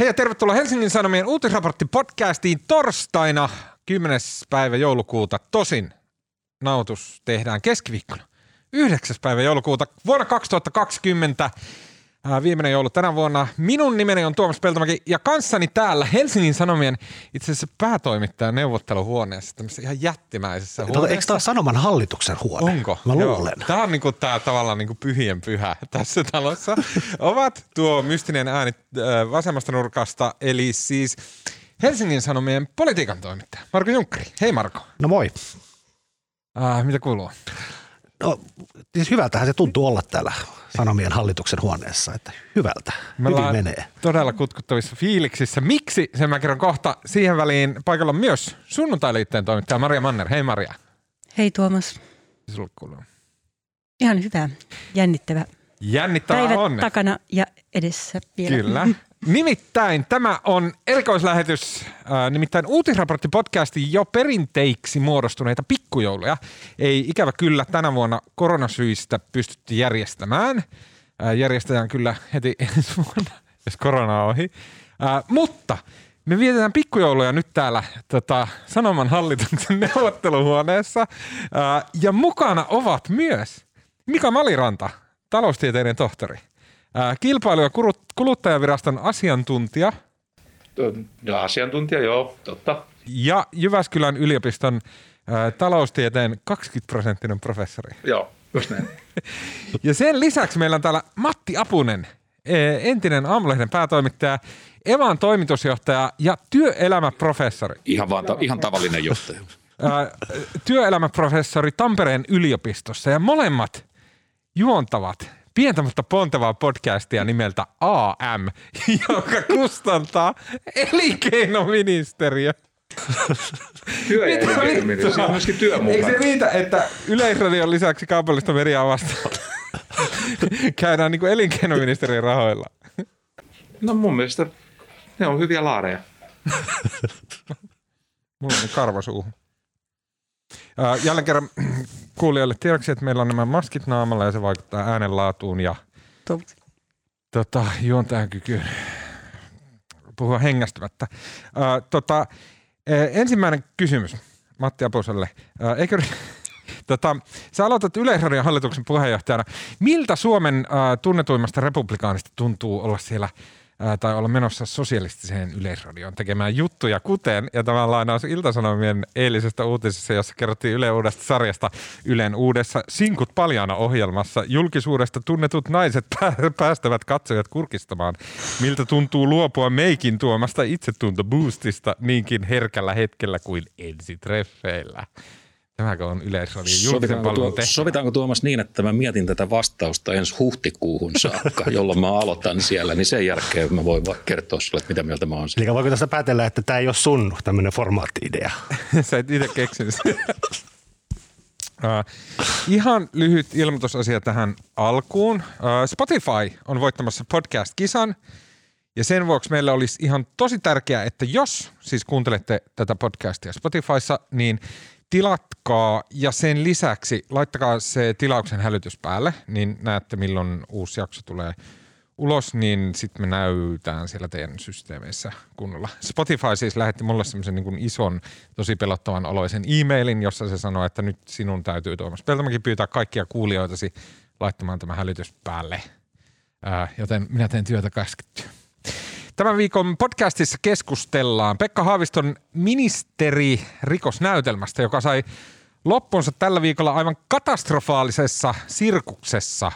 Hei ja tervetuloa Helsingin Sanomien uutisraportti podcastiin torstaina 10. päivä joulukuuta. Tosin nautus tehdään keskiviikkona 9. päivä joulukuuta vuonna 2020. Ää, viimeinen joulu tänä vuonna. Minun nimeni on Tuomas Peltomäki ja kanssani täällä Helsingin Sanomien itse asiassa päätoimittajan neuvotteluhuoneessa, tämmöisessä ihan jättimäisessä Tota, huoneessa. eikö tämä Sanoman hallituksen huone? Onko? Mä Joo. luulen. Tämä on niinku tää tavallaan niinku pyhien pyhä tässä talossa. Ovat tuo mystinen ääni äh, vasemmasta nurkasta, eli siis Helsingin Sanomien politiikan toimittaja Marko Junkkari. Hei Marko. No moi. Äh, mitä kuuluu? No, siis hyvältähän se tuntuu olla täällä Sanomien hallituksen huoneessa, että hyvältä. Me Hyvin menee. todella kutkuttavissa fiiliksissä. Miksi? Sen mä kerron kohta. Siihen väliin paikalla on myös sunnuntailiitteen toimittaja Maria Manner. Hei Maria. Hei Tuomas. Sulle kuuluu. Ihan hyvä, jännittävä Jännittävää päivä on. takana ja edessä vielä. Kyllä. Nimittäin tämä on erikoislähetys, äh, nimittäin uutisraporttipodcastin jo perinteiksi muodostuneita pikkujouluja. Ei ikävä kyllä tänä vuonna koronasyistä pystytty järjestämään. Äh, järjestetään kyllä heti ensi vuonna, jos korona on ohi. Äh, mutta me vietetään pikkujouluja nyt täällä tota, Sanoman hallituksen neuvotteluhuoneessa. Äh, ja mukana ovat myös Mika Maliranta, taloustieteiden tohtori. Ää, Kilpailu- ja kuluttajaviraston asiantuntija Ja asiantuntija, joo, totta. ja Jyväskylän yliopiston ää, taloustieteen 20-prosenttinen professori. Joo, just näin. Ja sen lisäksi meillä on täällä Matti Apunen, ee, entinen Aamulehden päätoimittaja, Evan toimitusjohtaja ja työelämäprofessori. Ihan, vaan ta- ihan tavallinen juttu. Ää, työelämäprofessori Tampereen yliopistossa ja molemmat juontavat pientä mutta pontevaa podcastia nimeltä AM, joka kustantaa elinkeinoministeriö. Työ ja elinkeinoministeriö. Siinä on myöskin työ Eikö se riitä, että Yleisradion lisäksi kaupallista mediaa vastaan käydään niin kuin elinkeinoministeriön rahoilla? No mun mielestä ne on hyviä laareja. Mulla on karva suuhun. Ää, Jälleen kerran kuulijoille tiedoksi, että meillä on nämä maskit naamalla ja se vaikuttaa äänenlaatuun ja tota, juontajan kykyyn puhua hengästymättä. Ää, tota, ää, ensimmäinen kysymys Matti Apuselle. Ää, eikö, tota, sä aloitat Yleisradion hallituksen puheenjohtajana. Miltä Suomen ää, tunnetuimmasta republikaanista tuntuu olla siellä ää, tai olla menossa sosialistiseen yleisradioon tekemään juttuja, kuten, ja tämä lainaus Iltasanomien eilisestä uutisessa, jossa kerrottiin Yle uudesta sarjasta Ylen uudessa Sinkut paljaana ohjelmassa. Julkisuudesta tunnetut naiset pää- päästävät katsojat kurkistamaan, miltä tuntuu luopua meikin tuomasta itsetuntoboostista niinkin herkällä hetkellä kuin ensitreffeillä. Tämäkö on Yleisradion julkisen Sovitaanko, palvelun tuo, tehtävä? sovitaanko Tuomas niin, että mä mietin tätä vastausta ensi huhtikuuhun saakka, jolloin mä aloitan siellä, niin sen jälkeen mä voin kertoa sulle, että mitä mieltä mä oon siitä. Eli voiko tästä päätellä, että tämä ei ole sun tämmöinen formaatti-idea? Sä et itse keksinyt sitä. Uh, ihan lyhyt ilmoitusasia tähän alkuun. Uh, Spotify on voittamassa podcast-kisan ja sen vuoksi meillä olisi ihan tosi tärkeää, että jos siis kuuntelette tätä podcastia Spotifyssa, niin tilatkaa ja sen lisäksi laittakaa se tilauksen hälytys päälle, niin näette milloin uusi jakso tulee ulos, niin sitten me näytään siellä teidän systeemeissä kunnolla. Spotify siis lähetti mulle semmoisen niin ison, tosi pelottavan oloisen e-mailin, jossa se sanoo, että nyt sinun täytyy Tuomas Peltomäki pyytää kaikkia kuulijoitasi laittamaan tämä hälytys päälle. Ää, joten minä teen työtä käskettyä. Tämän viikon podcastissa keskustellaan Pekka Haaviston ministeri rikosnäytelmästä, joka sai loppunsa tällä viikolla aivan katastrofaalisessa sirkuksessa,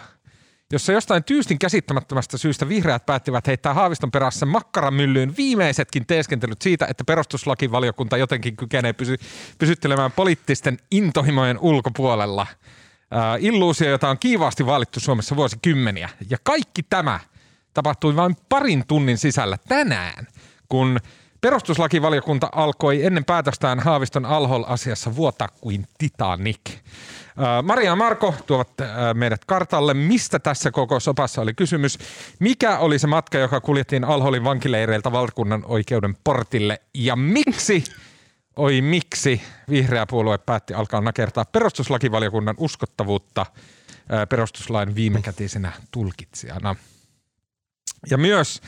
jossa jostain tyystin käsittämättömästä syystä vihreät päättivät heittää Haaviston perässä makkaramyllyyn viimeisetkin teeskentelyt siitä, että perustuslakivaliokunta jotenkin kykenee pysy- pysyttelemään poliittisten intohimojen ulkopuolella. Ää, illuusio, jota on kiivaasti vaalittu Suomessa vuosikymmeniä. Ja kaikki tämä tapahtui vain parin tunnin sisällä tänään, kun perustuslakivaliokunta alkoi ennen päätöstään Haaviston Alhol-asiassa vuotaa kuin Titanic. Maria ja Marko tuovat meidät kartalle. Mistä tässä koko sopassa oli kysymys? Mikä oli se matka, joka kuljettiin Alholin vankileireiltä valtakunnan oikeuden portille? Ja miksi, oi miksi, vihreä puolue päätti alkaa nakertaa perustuslakivaliokunnan uskottavuutta perustuslain viimekätisenä tulkitsijana? Ja myös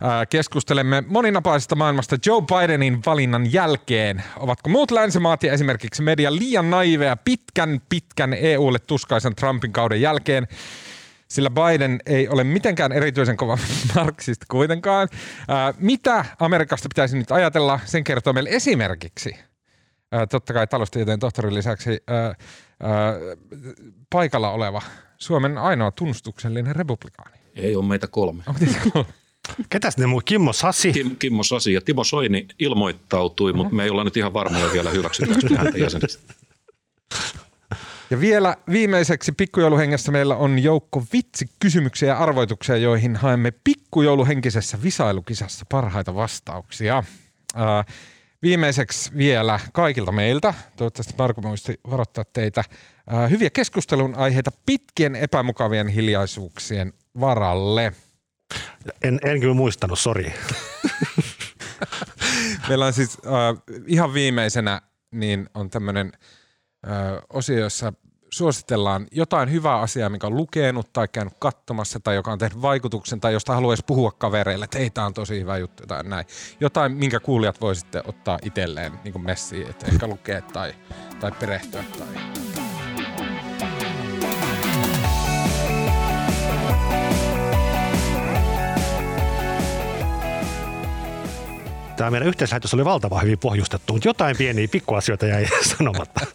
Ää, Keskustelemme moninapaisesta maailmasta Joe Bidenin valinnan jälkeen. Ovatko muut länsimaat ja esimerkiksi media liian naiveja pitkän, pitkän EUlle tuskaisen Trumpin kauden jälkeen? Sillä Biden ei ole mitenkään erityisen kova marksista kuitenkaan. Ää, mitä Amerikasta pitäisi nyt ajatella? Sen kertoo meille esimerkiksi ää, totta kai taloustieteen tohtorin lisäksi paikalla oleva Suomen ainoa tunnustuksellinen republikaani. Ei ole meitä kolme. Onko teitä kolme? Ketäs ne muu? Kimmo Sasi? Kim, Kimmo Sasi ja Timo Soini ilmoittautui, mutta me ei olla nyt ihan varmoja vielä hyväksytäänkö häntä jäsenestä. Ja vielä viimeiseksi pikkujouluhengessä meillä on joukko vitsikysymyksiä ja arvoituksia, joihin haemme pikkujouluhenkisessä visailukisassa parhaita vastauksia. Ää, viimeiseksi vielä kaikilta meiltä, toivottavasti Marko muisti varoittaa teitä, ää, hyviä keskustelun aiheita pitkien epämukavien hiljaisuuksien varalle. En, en kyllä muistanut, sori. Meillä on siis äh, ihan viimeisenä niin on tämmöinen äh, osio, jossa suositellaan jotain hyvää asiaa, mikä on lukenut tai käynyt katsomassa tai joka on tehnyt vaikutuksen tai josta haluaisi puhua kavereille, että hei, tämä on tosi hyvä juttu tai näin. Jotain, minkä kuulijat voisitte ottaa itselleen niin messiin, että ehkä lukea tai, tai perehtyä tai Tämä meidän yhteislähetys oli valtavan hyvin pohjustettu, mutta jotain pieniä pikkuasioita jäi sanomatta.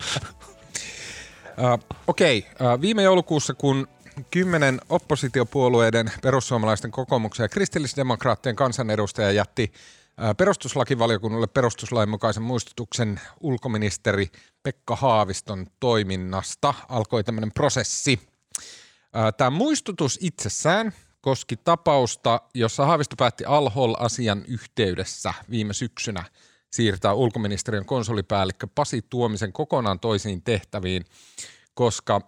Uh, Okei, okay. uh, viime joulukuussa kun kymmenen oppositiopuolueiden, perussuomalaisten kokoomuksen ja kristillisdemokraattien kansanedustaja jätti perustuslakivaliokunnalle perustuslain mukaisen muistutuksen ulkoministeri Pekka Haaviston toiminnasta, alkoi tämmöinen prosessi. Tämä muistutus itsessään koski tapausta, jossa Haavisto päätti Al-Hol-asian yhteydessä viime syksynä siirtää ulkoministeriön konsolipäällikkö Pasi Tuomisen kokonaan toisiin tehtäviin, koska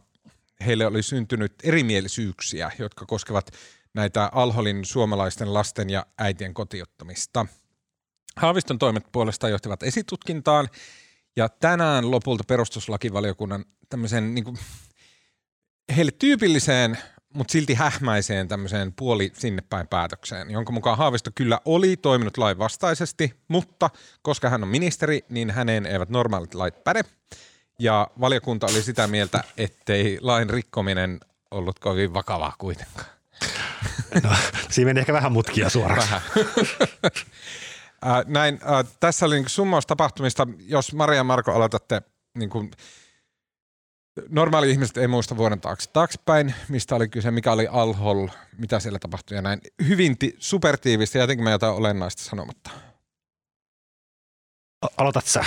heille oli syntynyt erimielisyyksiä, jotka koskevat näitä Alholin suomalaisten lasten ja äitien kotiuttamista. Haaviston toimet puolestaan johtivat esitutkintaan ja tänään lopulta perustuslakivaliokunnan tämmöisen niin kuin, heille tyypilliseen, mutta silti hähmäiseen tämmöiseen puoli sinne päin päätökseen, jonka mukaan Haavisto kyllä oli toiminut lain vastaisesti, mutta koska hän on ministeri, niin häneen eivät normaalit lait päde. Ja valiokunta oli sitä mieltä, ettei lain rikkominen ollut kovin vakavaa kuitenkaan. No, siinä meni ehkä vähän mutkia suoraan. Vähän. Ää, Näin, ää, tässä oli niin summaus tapahtumista. Jos Maria ja Marko aloitatte, niin kuin, normaali ihmiset ei muista vuoden taakse taaksepäin, mistä oli kyse, mikä oli alhol, mitä siellä tapahtui ja näin. Hyvin ti- supertiivistä jotenkin mä jotain olennaista sanomatta. Aloitat sä.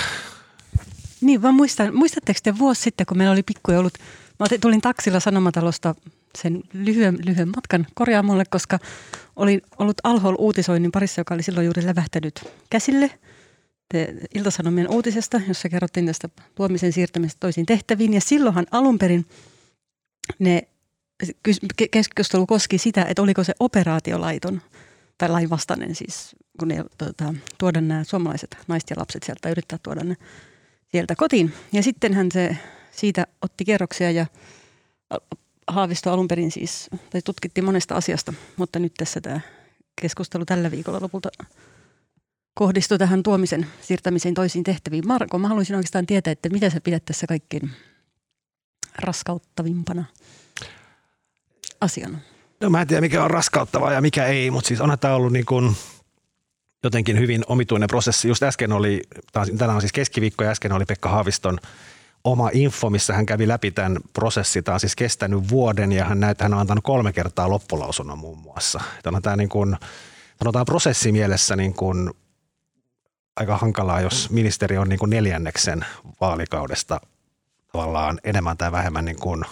Niin, vaan muistan, muistatteko te vuosi sitten, kun meillä oli pikkujoulut, mä tulin taksilla Sanomatalosta sen lyhyen, lyhyen matkan korjaamolle, koska olin ollut Alhol uutisoinnin parissa, joka oli silloin juuri lävähtänyt käsille te, Iltasanomien uutisesta, jossa kerrottiin tästä tuomisen siirtämisestä toisiin tehtäviin. Ja silloinhan alun perin ne keskustelu koski sitä, että oliko se operaatiolaiton tai lainvastainen siis, kun ne tota, tuoda nämä suomalaiset naiset ja lapset sieltä tai yrittää tuoda ne sieltä kotiin. Ja sittenhän se siitä otti kerroksia ja Haavisto alun perin siis, tai tutkittiin monesta asiasta, mutta nyt tässä tämä keskustelu tällä viikolla lopulta kohdistui tähän tuomisen siirtämiseen toisiin tehtäviin. Marko, mä haluaisin oikeastaan tietää, että mitä sä pidät tässä kaikkein raskauttavimpana asiana? No mä en tiedä, mikä on raskauttavaa ja mikä ei, mutta siis onhan tämä ollut niin kuin jotenkin hyvin omituinen prosessi. Just äsken oli, taas- tänään on siis keskiviikko ja äsken oli Pekka Haaviston oma info, missä hän kävi läpi tämän prosessin. Tämä on siis kestänyt vuoden ja hän, näyttää, hän on antanut kolme kertaa loppulausunnon muun muassa. Että onhan tämä niin kuin, sanotaan prosessimielessä niin kuin aika hankalaa, jos ministeri on niin kuin neljänneksen vaalikaudesta tavallaan enemmän tai vähemmän niin kuin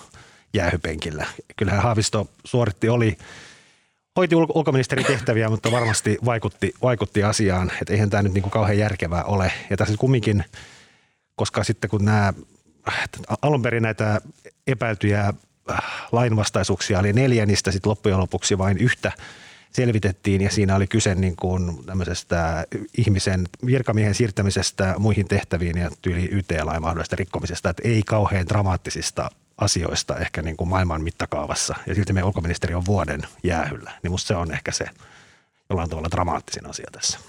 jäähypenkillä. Kyllähän Haavisto suoritti, oli, hoiti ulko- ulkoministerin tehtäviä, mutta varmasti vaikutti, vaikutti asiaan, että eihän tämä nyt niin kuin kauhean järkevää ole. Ja tässä kumminkin, koska sitten kun nämä alun perin näitä epäiltyjä äh, lainvastaisuuksia oli neljä, niistä sitten loppujen lopuksi vain yhtä selvitettiin ja siinä oli kyse niin kuin tämmöisestä ihmisen virkamiehen siirtämisestä muihin tehtäviin ja tyyli YT-lain mahdollisesta rikkomisesta, että ei kauhean dramaattisista asioista ehkä niin kuin maailman mittakaavassa ja silti meidän ulkoministeri on vuoden jäähyllä, niin musta se on ehkä se jollain tavalla dramaattisin asia tässä.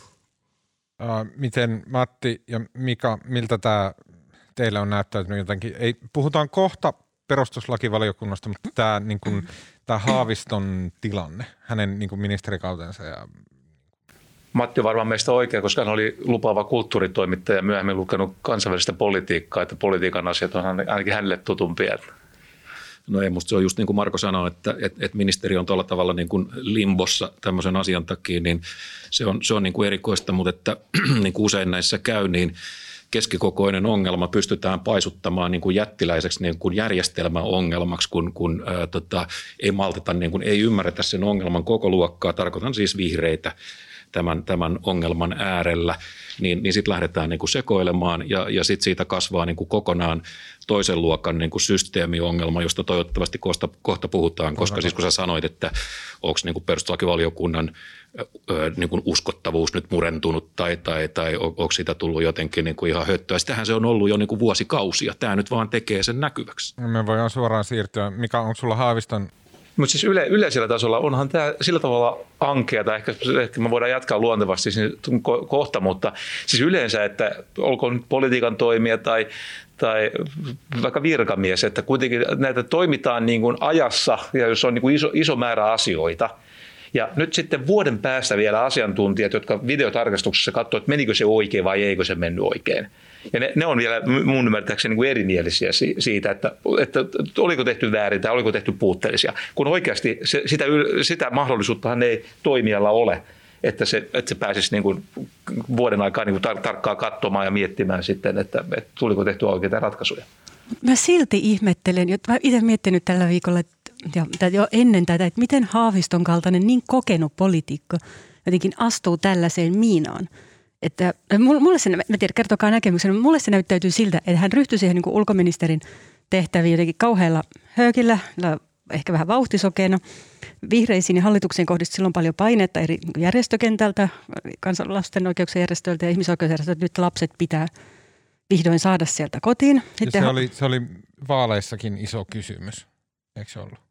Miten Matti ja Mika, miltä tämä teille on näyttäytynyt jotenkin? Ei, puhutaan kohta perustuslakivaliokunnasta, mutta tämä niin kuin, tämä Haaviston tilanne, hänen niin kuin ministerikautensa ja Matti on varmaan meistä oikea, koska hän oli lupaava kulttuuritoimittaja ja myöhemmin lukenut kansainvälistä politiikkaa, että politiikan asiat on ainakin hänelle tutumpia. No ei, musta se on just niin kuin Marko sanoi, että, että, että ministeri on tuolla tavalla niin kuin limbossa tämmöisen asian takia, niin se on, se on niin kuin erikoista, mutta että niin kuin usein näissä käy, niin keskikokoinen ongelma pystytään paisuttamaan niin kuin jättiläiseksi niin kuin järjestelmäongelmaksi, kun, kun ää, tota, ei malteta, niin kuin, ei ymmärretä sen ongelman koko luokkaa. Tarkoitan siis vihreitä tämän, tämän ongelman äärellä, niin, niin sitten lähdetään niin kuin sekoilemaan ja, ja sitten siitä kasvaa niin kuin kokonaan toisen luokan niin kuin systeemiongelma, josta toivottavasti kohta, kohta puhutaan, koska siis kun sä sanoit, että onko niin kuin perustuslakivaliokunnan niin kuin uskottavuus nyt murentunut tai, tai, tai onko siitä tullut jotenkin niin kuin ihan höttöä. Sitähän se on ollut jo niin kuin vuosikausia. Tämä nyt vaan tekee sen näkyväksi. Me voidaan suoraan siirtyä. Mikä onko sulla Haaviston mutta siis yle, yleisellä tasolla onhan tämä sillä tavalla ankeata, ehkä, ehkä me voidaan jatkaa luontevasti ko- kohta, mutta siis yleensä, että olkoon nyt politiikan toimija tai, tai vaikka virkamies, että kuitenkin näitä toimitaan niin kuin ajassa ja jos on niin kuin iso, iso määrä asioita – ja nyt sitten vuoden päästä vielä asiantuntijat, jotka videotarkastuksessa katsoivat, että menikö se oikein vai eikö se mennyt oikein. Ja ne, ne on vielä mun ymmärtääkseni niin erimielisiä siitä, että, että oliko tehty väärin tai oliko tehty puutteellisia. Kun oikeasti se, sitä, sitä mahdollisuuttahan ei toimijalla ole, että se, että se pääsisi niin kuin vuoden aikaa niin kuin tar- tarkkaan katsomaan ja miettimään sitten, että, että tuliko tehty oikeita ratkaisuja. Mä silti ihmettelen, että mä itse miettinyt tällä viikolla, että ja jo ennen tätä, että miten Haaviston kaltainen niin kokenut poliitikko jotenkin astuu tällaiseen miinaan. Että mulle se, mä tiedän, kertokaa näkemyksen, mutta mulle se näyttäytyy siltä, että hän ryhtyi siihen niin kuin ulkoministerin tehtäviin jotenkin kauhealla höökillä, ehkä vähän vauhtisokeena. Vihreisiin ja hallitukseen kohdistui silloin paljon painetta eri niin järjestökentältä, kansalaisten oikeuksien järjestöiltä ja ihmisoikeusjärjestöiltä, että nyt lapset pitää vihdoin saada sieltä kotiin. Sitten se, oli, se oli vaaleissakin iso kysymys, eikö se ollut?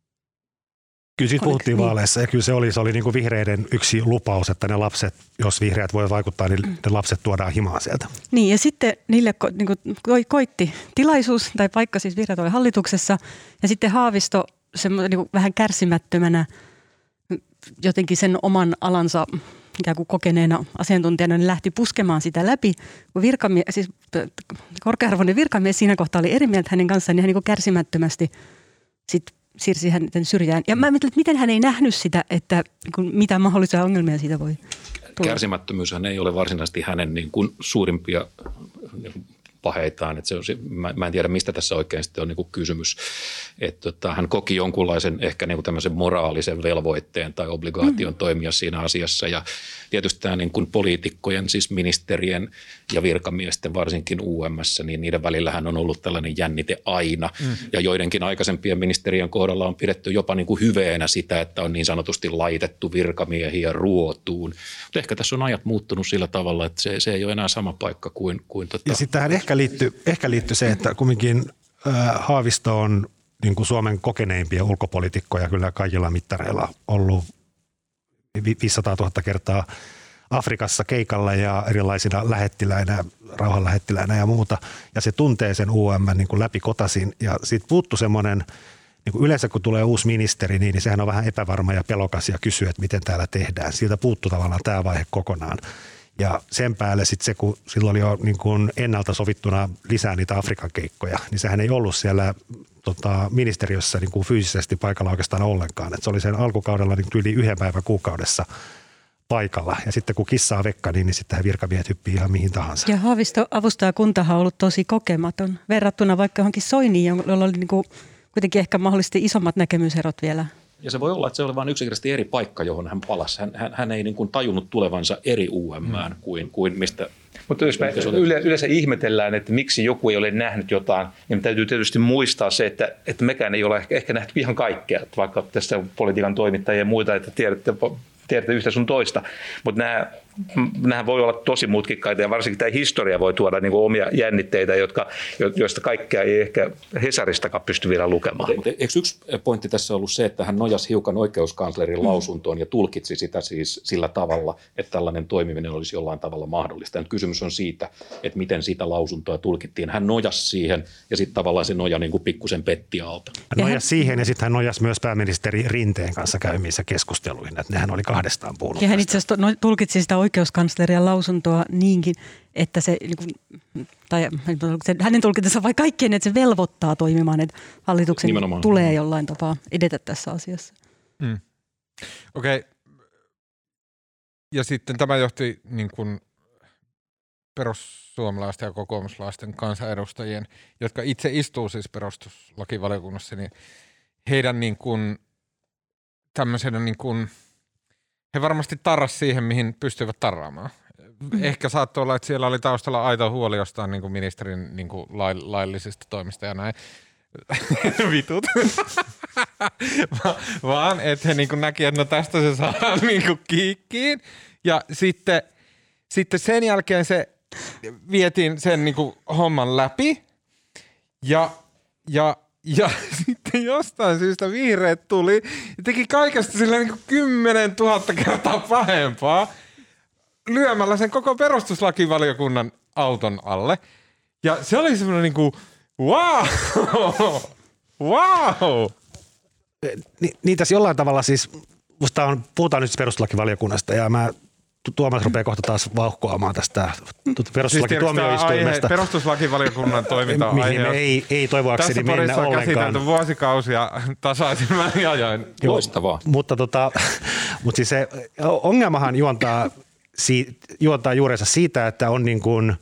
Kyllä siitä puhuttiin niin? vaaleissa ja kyllä se oli, se oli niin kuin vihreiden yksi lupaus, että ne lapset, jos vihreät voi vaikuttaa, niin ne lapset tuodaan himaan sieltä. Niin ja sitten niille ko, niin kuin koitti tilaisuus tai paikka siis vihreät oli hallituksessa ja sitten Haavisto semmoinen niin vähän kärsimättömänä jotenkin sen oman alansa ikään kuin kokeneena asiantuntijana niin lähti puskemaan sitä läpi. Kun virkamie, siis korkearvoinen virkamies siinä kohtaa oli eri mieltä hänen kanssaan, niin hän niin kärsimättömästi sit siirsi hänen syrjään. Ja mä mietin, että miten hän ei nähnyt sitä, että mitä mahdollisia ongelmia siitä voi tulla. Kärsimättömyyshän ei ole varsinaisesti hänen niin kuin suurimpia niin paheitaan. Että se on, mä, mä en tiedä, mistä tässä oikein sitten on niin kuin kysymys. Että tota, hän koki jonkunlaisen ehkä niin kuin tämmöisen moraalisen velvoitteen tai obligaation mm. toimia siinä asiassa. Ja tietysti tämä niin kuin poliitikkojen, siis ministerien ja virkamiesten, varsinkin UMS, niin niiden välillähän on ollut tällainen jännite aina. Mm. Ja joidenkin aikaisempien ministerien kohdalla on pidetty jopa niin kuin hyveenä sitä, että on niin sanotusti laitettu virkamiehiä ruotuun. Mutta ehkä tässä on ajat muuttunut sillä tavalla, että se, se ei ole enää sama paikka kuin... kuin tota... Ja sitten tähän ehkä liittyy, ehkä liittyy se, että kumminkin Haavisto on niin kuin Suomen kokeneimpia ulkopolitiikkoja kyllä kaikilla mittareilla ollut 500 000 kertaa Afrikassa keikalla ja erilaisina lähettiläinä, rauhanlähettiläinä ja muuta. Ja se tuntee sen UM niin kuin läpi kotasin ja siitä puuttu semmoinen, niin kuin yleensä kun tulee uusi ministeri, niin, niin sehän on vähän epävarma ja pelokas ja kysyy, että miten täällä tehdään. Siltä puuttuu tavallaan tämä vaihe kokonaan. Ja sen päälle sitten se, kun silloin oli jo niin kuin ennalta sovittuna lisää niitä Afrikan keikkoja, niin sehän ei ollut siellä tota, ministeriössä niin kuin fyysisesti paikalla oikeastaan ollenkaan. Et se oli sen alkukaudella niin yli yhden päivän kuukaudessa paikalla. Ja sitten kun kissaa vekka, niin, niin sitten virkamiehet hyppii ihan mihin tahansa. Ja Haavisto avustaa kuntahan on ollut tosi kokematon verrattuna vaikka johonkin Soiniin, jolla oli niin kuin kuitenkin ehkä mahdollisesti isommat näkemyserot vielä ja se voi olla, että se oli vain yksinkertaisesti eri paikka, johon hän palasi. Hän, hän, hän ei niin kuin tajunnut tulevansa eri mm. kuin, kuin mistä mutta jos me yleensä ihmetellään, että miksi joku ei ole nähnyt jotain, niin täytyy tietysti muistaa se, että, että mekään ei ole ehkä, ehkä nähty ihan kaikkea, vaikka tästä politiikan toimittajia ja muita, että tiedätte, tiedätte yhtä sun toista. Mutta nämä nämä voi olla tosi mutkikkaita ja varsinkin tämä historia voi tuoda niin omia jännitteitä, jotka, joista kaikkea ei ehkä Hesaristakaan pysty vielä lukemaan. Mutta eikö yksi pointti tässä ollut se, että hän nojasi hiukan oikeuskanslerin mm. lausuntoon ja tulkitsi sitä siis sillä tavalla, että tällainen toimiminen olisi jollain tavalla mahdollista. Nyt kysymys on siitä, että miten sitä lausuntoa tulkittiin. Hän nojasi siihen ja sitten tavallaan se noja niin kuin pikkusen petti alta. Hän nojasi siihen ja sitten hän nojasi myös pääministeri Rinteen kanssa käymiinsä keskusteluihin, että nehän oli kahdestaan puhunut. Ja hän itse asiassa no, tulkitsi sitä oikeuskansleria lausuntoa niinkin, että se, niin kuin, tai se, hänen tulkintansa vai kaikkien, että se velvoittaa toimimaan, että hallituksen Nimenomaan. tulee jollain tapaa edetä tässä asiassa. Hmm. Okei. Okay. Ja sitten tämä johti niin kuin perussuomalaisten ja kokoomuslaisten kansanedustajien, jotka itse istuu siis perustuslakivaliokunnassa, niin heidän niin kuin tämmöisenä niin kuin, he varmasti tarras siihen, mihin pystyivät tarraamaan. Mm. Ehkä saattoi olla, että siellä oli taustalla aito huoli jostain niin kuin ministerin niin kuin laillisista toimista ja näin. Vitut. Va- vaan että he niin kuin näki, että no tästä se saa niin kuin kiikkiin. Ja sitten, sitten sen jälkeen se vietiin sen niin kuin homman läpi. Ja, ja, ja sitten jostain syystä vihreät tuli ja teki kaikesta sillä niin kuin 10 000 kertaa pahempaa lyömällä sen koko perustuslakivaliokunnan auton alle. Ja se oli semmoinen niin kuin, wow, wow. Ni, niitä jollain tavalla siis, musta on, puhutaan nyt perustuslakivaliokunnasta ja mä Tuomas rupeaa kohta taas vauhkoamaan tästä perustuslakituomioistuimesta. Siis perustuslakivaliokunnan toiminta Mihin ei, ei toivoakseni mennä ollenkaan. Tässä käsitelty vuosikausia tasaisin väliajoin. Loistavaa. Mutta, tota, mutta siis se ongelmahan juontaa si, juontaa juurensa siitä, että on, niin kuin,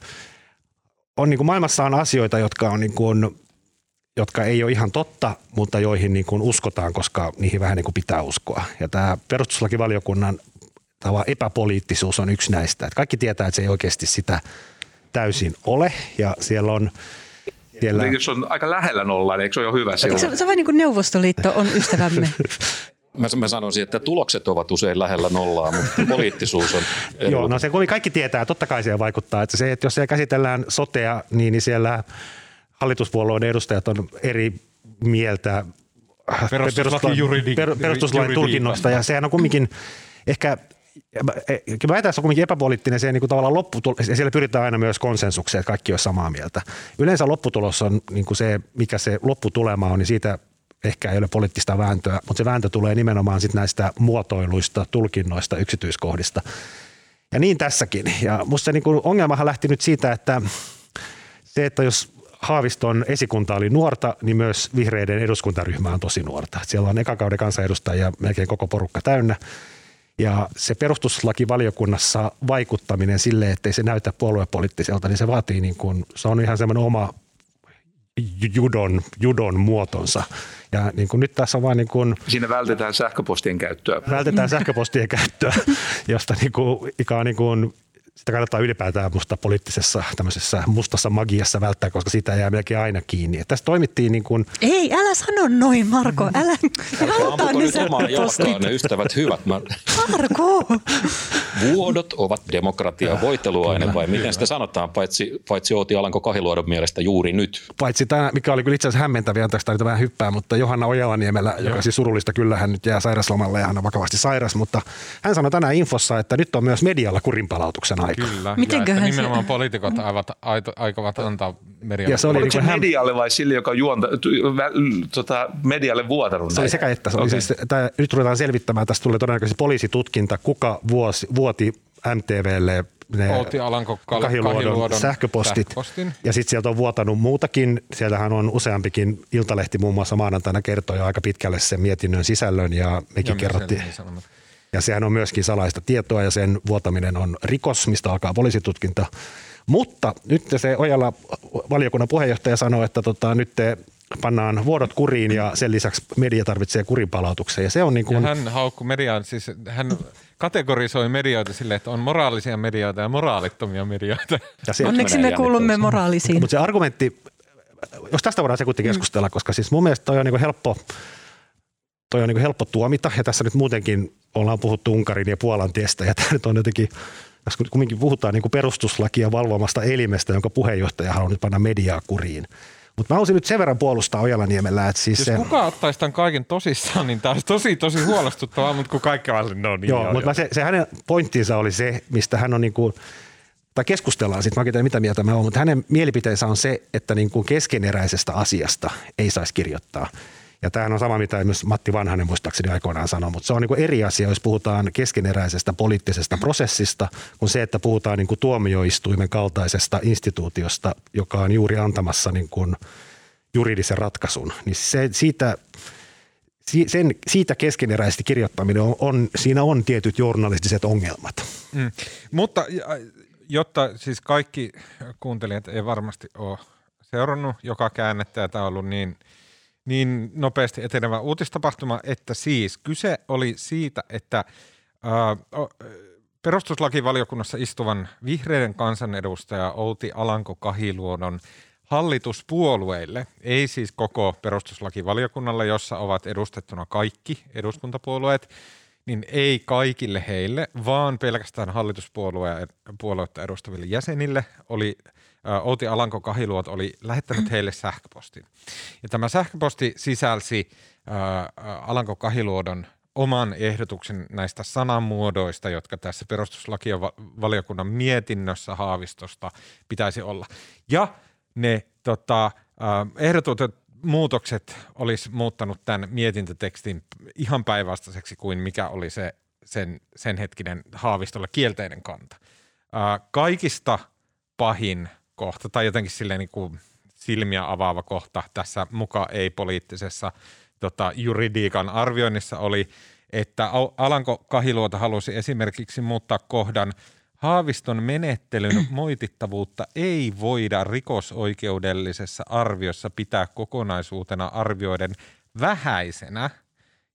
on niin kuin maailmassa on asioita, jotka, on niin kuin, jotka ei ole ihan totta, mutta joihin niin kuin uskotaan, koska niihin vähän niin kuin pitää uskoa. Ja tämä perustuslakivaliokunnan tämä epäpoliittisuus on yksi näistä. Että kaikki tietää, että se ei oikeasti sitä täysin ole ja siellä on siellä... Jos on aika lähellä nollaa, niin eikö se ole jo hyvä silloin? Se, se on vain niin kuin Neuvostoliitto on ystävämme. Mä, mä sanoisin, että tulokset ovat usein lähellä nollaa, mutta poliittisuus on... Joo, no se kaikki tietää, totta kai se vaikuttaa. Että se, että jos siellä käsitellään sotea, niin, niin siellä hallituspuolueiden edustajat on eri mieltä perustuslain, perustuslain tulkinnoista. Ja sehän on kumminkin ehkä väitän, se on kuitenkin epäpoliittinen se niin kuin tavallaan lopputulos, ja siellä pyritään aina myös konsensukseen, että kaikki on samaa mieltä. Yleensä lopputulos on niin kuin se, mikä se lopputulema on, niin siitä ehkä ei ole poliittista vääntöä, mutta se vääntö tulee nimenomaan sit näistä muotoiluista, tulkinnoista, yksityiskohdista. Ja niin tässäkin. Ja musta se niin kuin ongelmahan lähti nyt siitä, että se, että jos Haaviston esikunta oli nuorta, niin myös vihreiden eduskuntaryhmä on tosi nuorta. Siellä on ekakauden kansanedustajia melkein koko porukka täynnä. Ja se perustuslakivaliokunnassa vaikuttaminen sille, ettei se näytä puoluepoliittiselta, niin se vaatii niin kuin, se on ihan semmoinen oma judon, judon muotonsa. Ja niin kuin nyt tässä on vain niin kuin, Siinä vältetään sähköpostien käyttöä. Vältetään sähköpostien käyttöä, josta niin kuin, ikään niin kuin sitä kannattaa ylipäätään musta poliittisessa tämmöisessä mustassa magiassa välttää, koska sitä jää melkein aina kiinni. Et tässä toimittiin niin kuin... Ei, älä sano noin Marko, älä. Me halutaan nyt omaa jalkaan ne ystävät hyvät. Mä... Marko! Vuodot ovat demokratia voiteluaine vai miten sitä sanotaan, paitsi, paitsi Outi Alanko Kahiluodon mielestä juuri nyt? Paitsi tämä, mikä oli kyllä itse asiassa hämmentäviä, anteeksi tämä vähän hyppää, mutta Johanna Ojalaniemellä, Joo. joka siis surullista kyllä, hän nyt jää sairaslomalle ja hän on vakavasti sairas, mutta hän sanoi tänään infossa, että nyt on myös medialla kurinpalautuksen aika. Kyllä. Mitenköhän ja nimenomaan se... poliitikot aivat, aikovat antaa medialle. Ja se oli niin hän... medialle vai sille, joka juonta, tota, medialle vuotanut? Se oli sekä että. Se okay. oli siis, tää, nyt ruvetaan selvittämään, tästä tulee todennäköisesti poliisitutkinta, kuka vuosi, vuoti MTVlle ne Outi Alanko Kahiluodon, Kahiluodon sähköpostit. Sähköpostin. Ja sitten sieltä on vuotanut muutakin. Sieltähän on useampikin iltalehti muun muassa maanantaina kertoi aika pitkälle sen mietinnön sisällön ja mekin ja kerrottiin. Ja sehän on myöskin salaista tietoa ja sen vuotaminen on rikos, mistä alkaa poliisitutkinta. Mutta nyt se Ojala valiokunnan puheenjohtaja sanoi, että tota, nyt te pannaan vuodot kuriin ja sen lisäksi media tarvitsee kurinpalautuksen. Ja se on niin kuin... Ja hän haukku mediaan, siis hän kategorisoi medioita sille, että on moraalisia medioita ja moraalittomia medioita. Ja se, Onneksi me kuulumme moraalisiin. Mutta se argumentti, jos tästä voidaan sekunti keskustella, mm. koska siis mun mielestä toi on niin helppo, toi on niin helppo tuomita ja tässä nyt muutenkin ollaan puhuttu Unkarin ja Puolan tiestä ja tämä nyt on jotenkin tässä kumminkin puhutaan niin kuin perustuslakia valvomasta elimestä, jonka puheenjohtaja haluaa nyt panna mediaa kuriin. Mutta mä haluaisin nyt sen verran puolustaa Ojala-Niemellä, että siis Jos se... kuka ottaisi tämän kaiken tosissaan, niin tämä olisi tosi, tosi huolestuttavaa, mutta kun kaikki on no niin. Joo, joo mutta Se, se hänen pointtinsa oli se, mistä hän on niin kuin, tai keskustellaan sitten, mä tiedä mitä mieltä mä oon, mutta hänen mielipiteensä on se, että niin kuin keskeneräisestä asiasta ei saisi kirjoittaa. Ja tämähän on sama, mitä myös Matti Vanhanen muistaakseni aikoinaan sanoi, mutta se on niin eri asia, jos puhutaan keskeneräisestä poliittisesta prosessista, kuin se, että puhutaan niin kuin tuomioistuimen kaltaisesta instituutiosta, joka on juuri antamassa niin kuin juridisen ratkaisun. Niin se, siitä, sen, siitä keskeneräisesti kirjoittaminen on, on, siinä on tietyt journalistiset ongelmat. Mm. Mutta jotta siis kaikki kuuntelijat ei varmasti ole seurannut joka käännettä ja tämä on ollut niin, niin nopeasti etenevä uutistapahtuma, että siis kyse oli siitä, että ää, perustuslakivaliokunnassa istuvan vihreiden kansanedustaja Outi Alanko-Kahiluodon hallituspuolueille, ei siis koko perustuslakivaliokunnalle, jossa ovat edustettuna kaikki eduskuntapuolueet, niin ei kaikille heille, vaan pelkästään hallituspuolueita edustaville jäsenille oli Outi Alanko Kahiluot oli lähettänyt heille sähköpostin. Ja tämä sähköposti sisälsi Alanko Kahiluodon oman ehdotuksen näistä sanamuodoista, jotka tässä perustuslakivaliokunnan mietinnössä haavistosta pitäisi olla. Ja ne tota, ehdotut muutokset olisi muuttanut tämän mietintötekstin ihan päinvastaiseksi kuin mikä oli se sen, sen hetkinen haavistolle kielteinen kanta. Kaikista pahin kohta tai jotenkin silleen niin kuin silmiä avaava kohta tässä muka ei-poliittisessa tota, juridiikan arvioinnissa oli, että Alanko Kahiluota halusi esimerkiksi muuttaa kohdan – Haaviston menettelyn moitittavuutta ei voida rikosoikeudellisessa arviossa pitää kokonaisuutena arvioiden vähäisenä.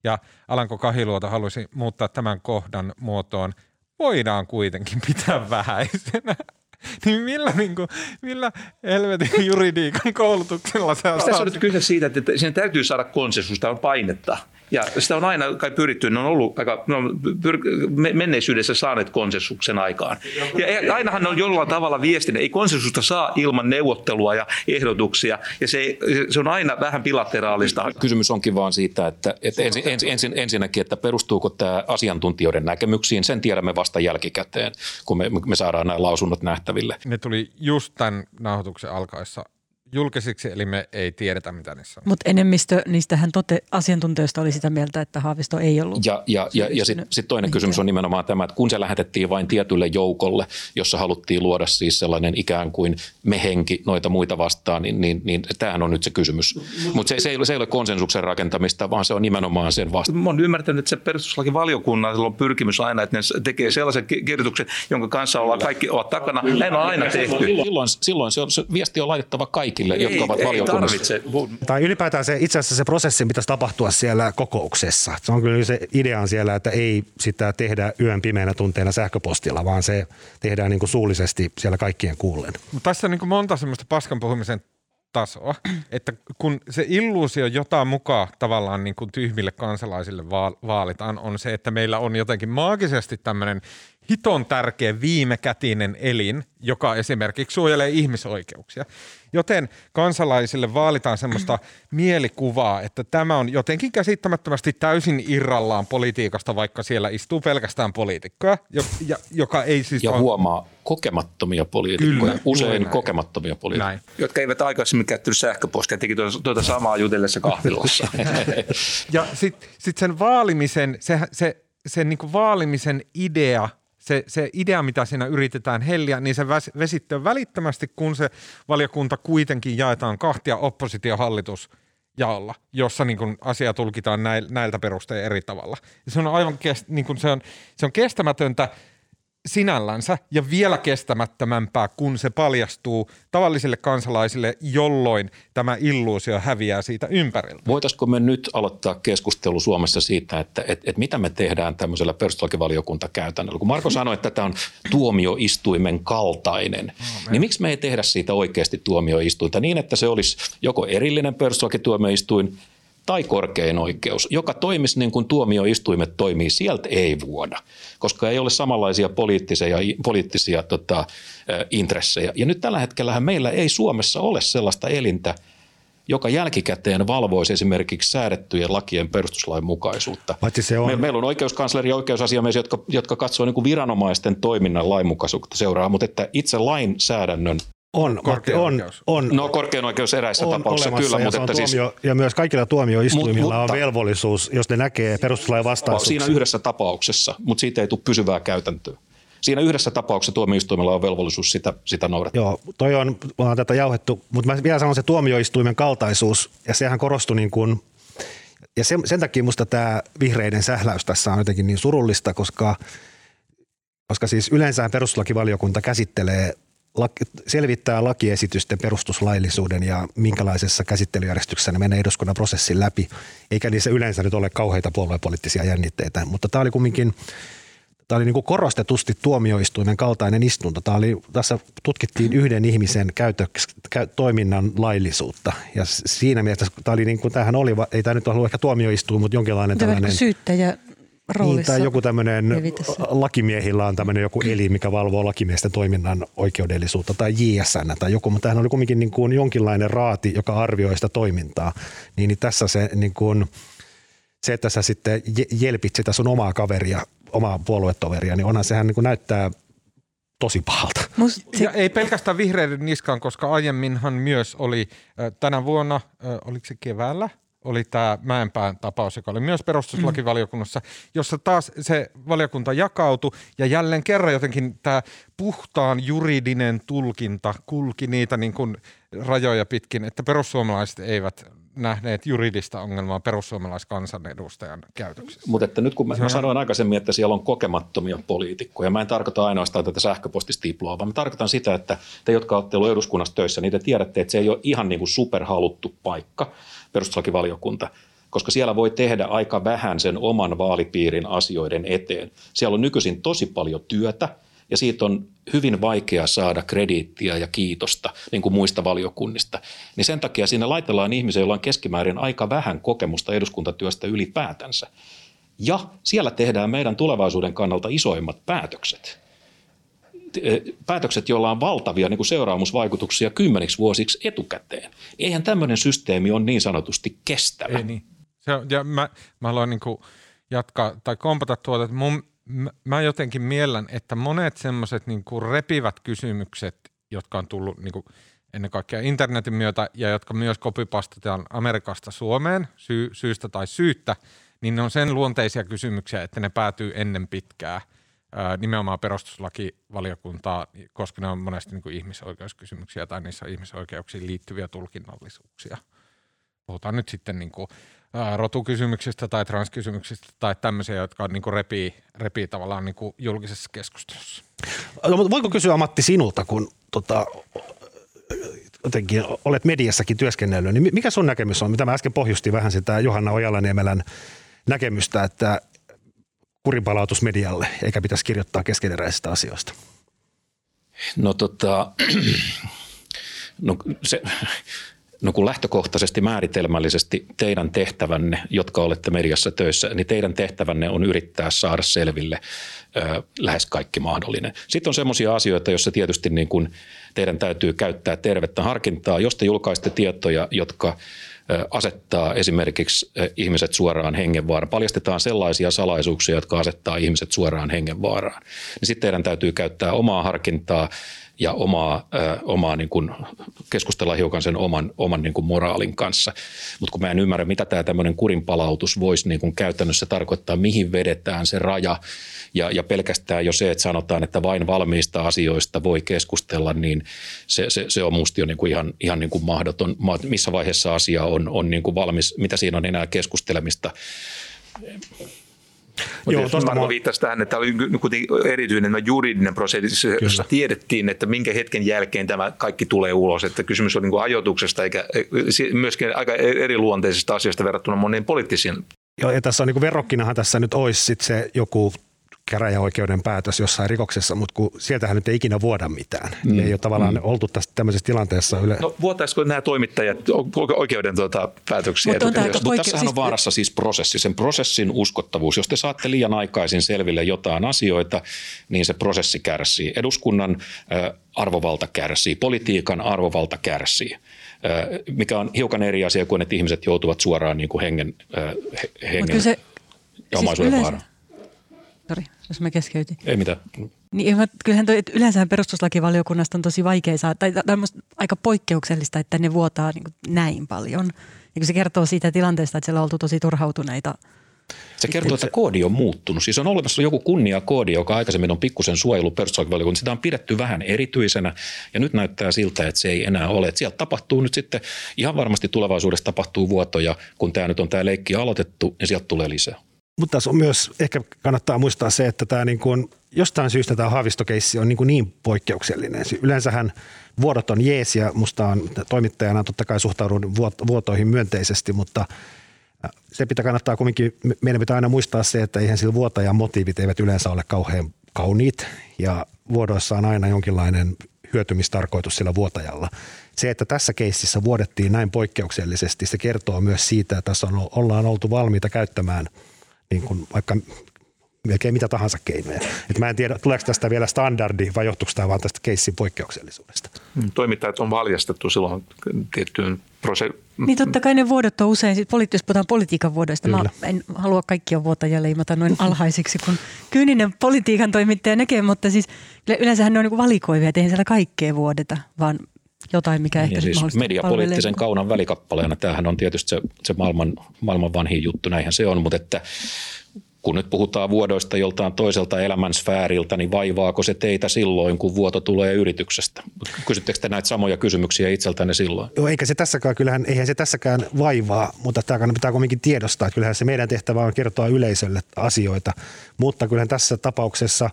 Ja Alanko Kahiluoto halusi muuttaa tämän kohdan muotoon voidaan kuitenkin pitää vähäisenä. niin millä, niin kuin, millä helvetin juridiikan koulutuksella sä Tässä on nyt kyse siitä, että siinä täytyy saada konsensusta, on painetta. Ja sitä on aina kai pyritty, ne on ollut aika, ne on pyr- menneisyydessä saaneet konsensuksen aikaan. Ja ainahan ne on jollain tavalla viestinä, ei konsensusta saa ilman neuvottelua ja ehdotuksia, ja se, se on aina vähän bilateraalista. Kysymys onkin vaan siitä, että, että ensin, ensin, ensin, ensinnäkin, että perustuuko tämä asiantuntijoiden näkemyksiin, sen tiedämme vasta jälkikäteen, kun me, me saadaan nämä lausunnot nähtäville. Ne tuli just tämän nauhoituksen alkaessa julkisiksi, eli me ei tiedetä, mitä niissä on. Mutta enemmistö niistähän tote, asiantuntijoista oli sitä mieltä, että Haavisto ei ollut. Ja, ja, ja, ja sitten sit toinen kysymys on nimenomaan tämä, että kun se lähetettiin vain tietylle joukolle, jossa haluttiin luoda siis sellainen ikään kuin mehenki noita muita vastaan, niin, niin, niin tämähän on nyt se kysymys. Mutta se, se, ei, se ei ole konsensuksen rakentamista, vaan se on nimenomaan sen vasta. Mä oon ymmärtänyt, että se perustuslakivaliokunnalla on pyrkimys aina, että ne tekee sellaisen kirjoituksen, jonka kanssa ollaan kaikki ovat takana. Näin on aina tehty. Silloin, silloin se, on, se viesti on laitettava kaikki kaikille, ei, jotka ovat valiokunnassa. Tai ylipäätään se, itse asiassa se prosessi pitäisi tapahtua siellä kokouksessa. Se on kyllä se idea on siellä, että ei sitä tehdä yön pimeänä tunteina sähköpostilla, vaan se tehdään niin kuin suullisesti siellä kaikkien kuullen. Mutta tässä on niin kuin monta semmoista paskan puhumisen tasoa, että kun se illuusio, jota mukaan tavallaan niin kuin tyhmille kansalaisille vaalitaan, on se, että meillä on jotenkin maagisesti tämmöinen hiton tärkeä viimekätinen elin, joka esimerkiksi suojelee ihmisoikeuksia. Joten kansalaisille vaalitaan semmoista mielikuvaa, että tämä on jotenkin käsittämättömästi täysin irrallaan politiikasta, vaikka siellä istuu pelkästään poliitikkoja, joka ei siis Ja ole... huomaa kokemattomia poliitikkoja, Kyllä, usein kokemattomia poliitikkoja. Näin. Jotka eivät aikaisemmin käyttänyt sähköpostia, teki tuota, tuota samaa jutellessa kahvilassa. ja sitten sit sen vaalimisen, se, se, sen niinku vaalimisen idea – se, se idea, mitä siinä yritetään helliä, niin se vesittyy välittömästi, kun se valiokunta kuitenkin jaetaan kahtia oppositiohallitus jaolla, jossa niin kuin asia tulkitaan näiltä perustein eri tavalla. Ja se on aivan kest, niin kuin se on, se on kestämätöntä sinällänsä ja vielä kestämättömämpää, kun se paljastuu tavallisille kansalaisille, jolloin tämä illuusio häviää siitä ympäriltä. Voitaisiko me nyt aloittaa keskustelu Suomessa siitä, että et, et mitä me tehdään tämmöisellä perustuslakivaliokuntakäytännöllä? Kun Marko sanoi, että tämä on tuomioistuimen kaltainen, no, niin miksi me ei tehdä siitä oikeasti tuomioistuinta niin, että se olisi joko erillinen perustuslakituomioistuin tai korkein oikeus, joka toimisi niin kuin tuomioistuimet toimii, sieltä ei vuoda, koska ei ole samanlaisia poliittisia, poliittisia tota, intressejä. Ja nyt tällä hetkellä meillä ei Suomessa ole sellaista elintä, joka jälkikäteen valvoisi esimerkiksi säädettyjen lakien perustuslain mukaisuutta. se on... Me, meillä on oikeuskansleri ja oikeusasiamies, jotka, jotka katsoo niin kuin viranomaisten toiminnan lainmukaisuutta seuraa, mutta että itse lainsäädännön on, Matti, on, on. No korkein oikeus eräissä on tapauksissa kyllä, ja mutta että siis- tuomio, siis... Ja myös kaikilla tuomioistuimilla mut, mutta, on velvollisuus, jos ne näkee perustuslain vastaisuuksia. Siinä yhdessä tapauksessa, mutta siitä ei tule pysyvää käytäntöä. Siinä yhdessä tapauksessa tuomioistuimella on velvollisuus sitä, sitä noudattaa. Joo, toi on, on tätä jauhettu, mutta mä vielä sanon se tuomioistuimen kaltaisuus, ja sehän korostui niin kuin, ja sen, sen takia musta tämä vihreiden sähläys tässä on jotenkin niin surullista, koska, koska siis yleensä perustuslakivaliokunta käsittelee selvittää lakiesitysten perustuslaillisuuden ja minkälaisessa käsittelyjärjestyksessä ne menee eduskunnan prosessin läpi, eikä niissä yleensä nyt ole kauheita puoluepoliittisia jännitteitä. Mutta tämä oli kumminkin Tämä oli niin kuin korostetusti tuomioistuimen kaltainen istunto. Tämä oli, tässä tutkittiin yhden ihmisen käytö, käy, toiminnan laillisuutta. Ja siinä mielessä tämä oli niin kuin, tämähän oli, ei tämä nyt ollut ehkä tuomioistuin, mutta jonkinlainen Tämä tällainen... Syyttäjä roolissa. Niin, tai joku tämmöinen, lakimiehillä on tämmöinen joku elin, mikä valvoo lakimiesten toiminnan oikeudellisuutta, tai JSN tai joku, mutta tämähän oli kuitenkin niin kuin jonkinlainen raati, joka arvioi sitä toimintaa. Niin, niin tässä se, niin kuin, se, että sä sitten jelpit sitä sun omaa kaveria, omaa puoluetoveria, niin onhan sehän niin kuin näyttää tosi pahalta. Ja ei pelkästään vihreiden niskaan, koska aiemminhan myös oli tänä vuonna, oliko se keväällä, oli tämä Mäenpään tapaus, joka oli myös perustuslakivaliokunnassa, jossa taas se valiokunta jakautui ja jälleen kerran jotenkin tämä puhtaan juridinen tulkinta kulki niitä niin kuin rajoja pitkin, että perussuomalaiset eivät nähneet juridista ongelmaa perussuomalaiskansanedustajan käytöksessä. Mutta että nyt kun mä, mä sanoin aikaisemmin, että siellä on kokemattomia poliitikkoja, mä en tarkoita ainoastaan tätä sähköpostistiploa, vaan mä tarkoitan sitä, että te, jotka olette olleet eduskunnassa töissä, niin te tiedätte, että se ei ole ihan niin kuin superhaluttu paikka, perustuslakivaliokunta, koska siellä voi tehdä aika vähän sen oman vaalipiirin asioiden eteen. Siellä on nykyisin tosi paljon työtä – ja siitä on hyvin vaikea saada krediittiä ja kiitosta niin kuin muista valiokunnista. Niin sen takia siinä laitellaan ihmisiä, joilla on keskimäärin aika vähän kokemusta eduskuntatyöstä ylipäätänsä. Ja siellä tehdään meidän tulevaisuuden kannalta isoimmat päätökset. Päätökset, joilla on valtavia niin kuin seuraamusvaikutuksia kymmeniksi vuosiksi etukäteen. Eihän tämmöinen systeemi ole niin sanotusti kestävä. Ei niin. Se ja mä, mä haluan niin kuin jatkaa tai kompata tuota, että mun mä jotenkin miellän, että monet semmoiset niin repivät kysymykset, jotka on tullut niin kuin ennen kaikkea internetin myötä ja jotka myös kopipastetaan Amerikasta Suomeen sy- syystä tai syyttä, niin ne on sen luonteisia kysymyksiä, että ne päätyy ennen pitkää ää, nimenomaan perustuslakivaliokuntaa, koska ne on monesti niin kuin ihmisoikeuskysymyksiä tai niissä on ihmisoikeuksiin liittyviä tulkinnallisuuksia. Puhutaan nyt sitten niin kuin rotukysymyksistä tai transkysymyksistä tai tämmöisiä, jotka niin kuin repii, repii tavallaan niin kuin julkisessa keskustelussa. No, mutta voinko kysyä Matti sinulta, kun tota, jotenkin olet mediassakin työskennellyt, niin mikä sun näkemys on? Mitä mä äsken pohjustin vähän sitä Johanna Ojalaniemelän näkemystä, että kurinpalautus medialle, eikä pitäisi kirjoittaa keskeneräisistä asioista? No tota, no se, No kun lähtökohtaisesti määritelmällisesti teidän tehtävänne, jotka olette mediassa töissä, niin teidän tehtävänne on yrittää saada selville ö, lähes kaikki mahdollinen. Sitten on sellaisia asioita, joissa tietysti niin kuin teidän täytyy käyttää tervettä harkintaa. Jos te julkaiste tietoja, jotka asettaa esimerkiksi ihmiset suoraan hengenvaaraan, paljastetaan sellaisia salaisuuksia, jotka asettaa ihmiset suoraan hengenvaaraan, niin sitten teidän täytyy käyttää omaa harkintaa ja omaa, omaa niin kuin keskustella hiukan sen oman, oman niin kuin moraalin kanssa. Mutta kun mä en ymmärrä, mitä tämä tämmöinen kurinpalautus voisi niin kuin käytännössä tarkoittaa, mihin vedetään se raja ja, ja pelkästään jo se, että sanotaan, että vain valmiista asioista voi keskustella, niin se, se, se on musta jo niin kuin ihan, ihan niin kuin mahdoton. Missä vaiheessa asia on, on niin kuin valmis, mitä siinä on enää keskustelemista mutta Joo, Marko mä... viittasi tähän, että oli erityinen juridinen prosessi, jossa tiedettiin, että minkä hetken jälkeen tämä kaikki tulee ulos. Että kysymys on niin ajoituksesta eikä myöskin aika eriluonteisesta asiasta verrattuna moneen poliittisiin. Joo, ja tässä on niin verrokkinahan tässä nyt olisi sit se joku käräjäoikeuden päätös jossain rikoksessa, mutta kun sieltähän nyt ei ikinä vuoda mitään. Mm. Ei ole tavallaan mm. oltu tässä tämmöisessä tilanteessa yle. No vuotaisiko nämä toimittajat oikeuden tuota päätöksiä? Mutta, Mutta poike- tässähän siis... on vaarassa siis prosessi, sen prosessin uskottavuus. Jos te saatte liian aikaisin selville jotain asioita, niin se prosessi kärsii. Eduskunnan arvovalta kärsii, politiikan arvovalta kärsii mikä on hiukan eri asia kuin, että ihmiset joutuvat suoraan niin kuin hengen, hengen se, ja omaisuuden siis vaaraan. Sori, jos mä keskeytin. Ei mitään. Niin, kyllähän toi, että yleensä perustuslakivaliokunnasta on tosi vaikea saada, tai, tai aika poikkeuksellista, että ne vuotaa niin näin paljon. Ja se kertoo siitä tilanteesta, että siellä on oltu tosi turhautuneita – se kertoo, että koodi on muuttunut. Siis on olemassa joku kunniakoodi, joka aikaisemmin on pikkusen suojellut perustuslakivaliokunta. Sitä on pidetty vähän erityisenä ja nyt näyttää siltä, että se ei enää ole. Että sieltä tapahtuu nyt sitten, ihan varmasti tulevaisuudessa tapahtuu vuotoja, kun tämä nyt on tämä leikki aloitettu, niin sieltä tulee lisää. Mutta tässä on myös, ehkä kannattaa muistaa se, että tämä niin kuin, jostain syystä tämä haavistokeissi on niin, kuin niin poikkeuksellinen. Yleensähän vuodot on jees ja musta on toimittajana totta kai suhtaudun vuotoihin myönteisesti, mutta se pitää kannattaa kuitenkin, meidän pitää aina muistaa se, että eihän sillä vuotajan motiivit eivät yleensä ole kauhean kauniit ja vuodoissa on aina jonkinlainen hyötymistarkoitus sillä vuotajalla. Se, että tässä keississä vuodettiin näin poikkeuksellisesti, se kertoo myös siitä, että tässä on, ollaan oltu valmiita käyttämään niin kuin vaikka melkein mitä tahansa keinoja. Et mä en tiedä, tuleeko tästä vielä standardi vai johtuuko tämä vaan tästä keissin poikkeuksellisuudesta. Mm, toimittajat on valjastettu silloin tiettyyn prose- Niin totta kai ne vuodot on usein, sit poliittisesti puhutaan politiikan vuodoista. Mä en halua kaikkia vuotajia leimata noin alhaisiksi, kun kyyninen politiikan toimittaja näkee, mutta siis yleensähän ne on niin valikoivia, että eihän siellä kaikkea vuodeta, vaan jotain, mikä niin, ehkä siis mediapoliittisen kaunan välikappaleena. Tämähän on tietysti se, se maailman, maailman vanhin juttu, näinhän se on, mutta että kun nyt puhutaan vuodoista joltain toiselta elämänsfääriltä, niin vaivaako se teitä silloin, kun vuoto tulee yrityksestä? Kysyttekö te näitä samoja kysymyksiä itseltänne silloin? Joo, eikä se tässäkään, kyllähän, eihän se tässäkään vaivaa, mutta tämä pitää kuitenkin tiedostaa, että kyllähän se meidän tehtävä on kertoa yleisölle asioita, mutta kyllähän tässä tapauksessa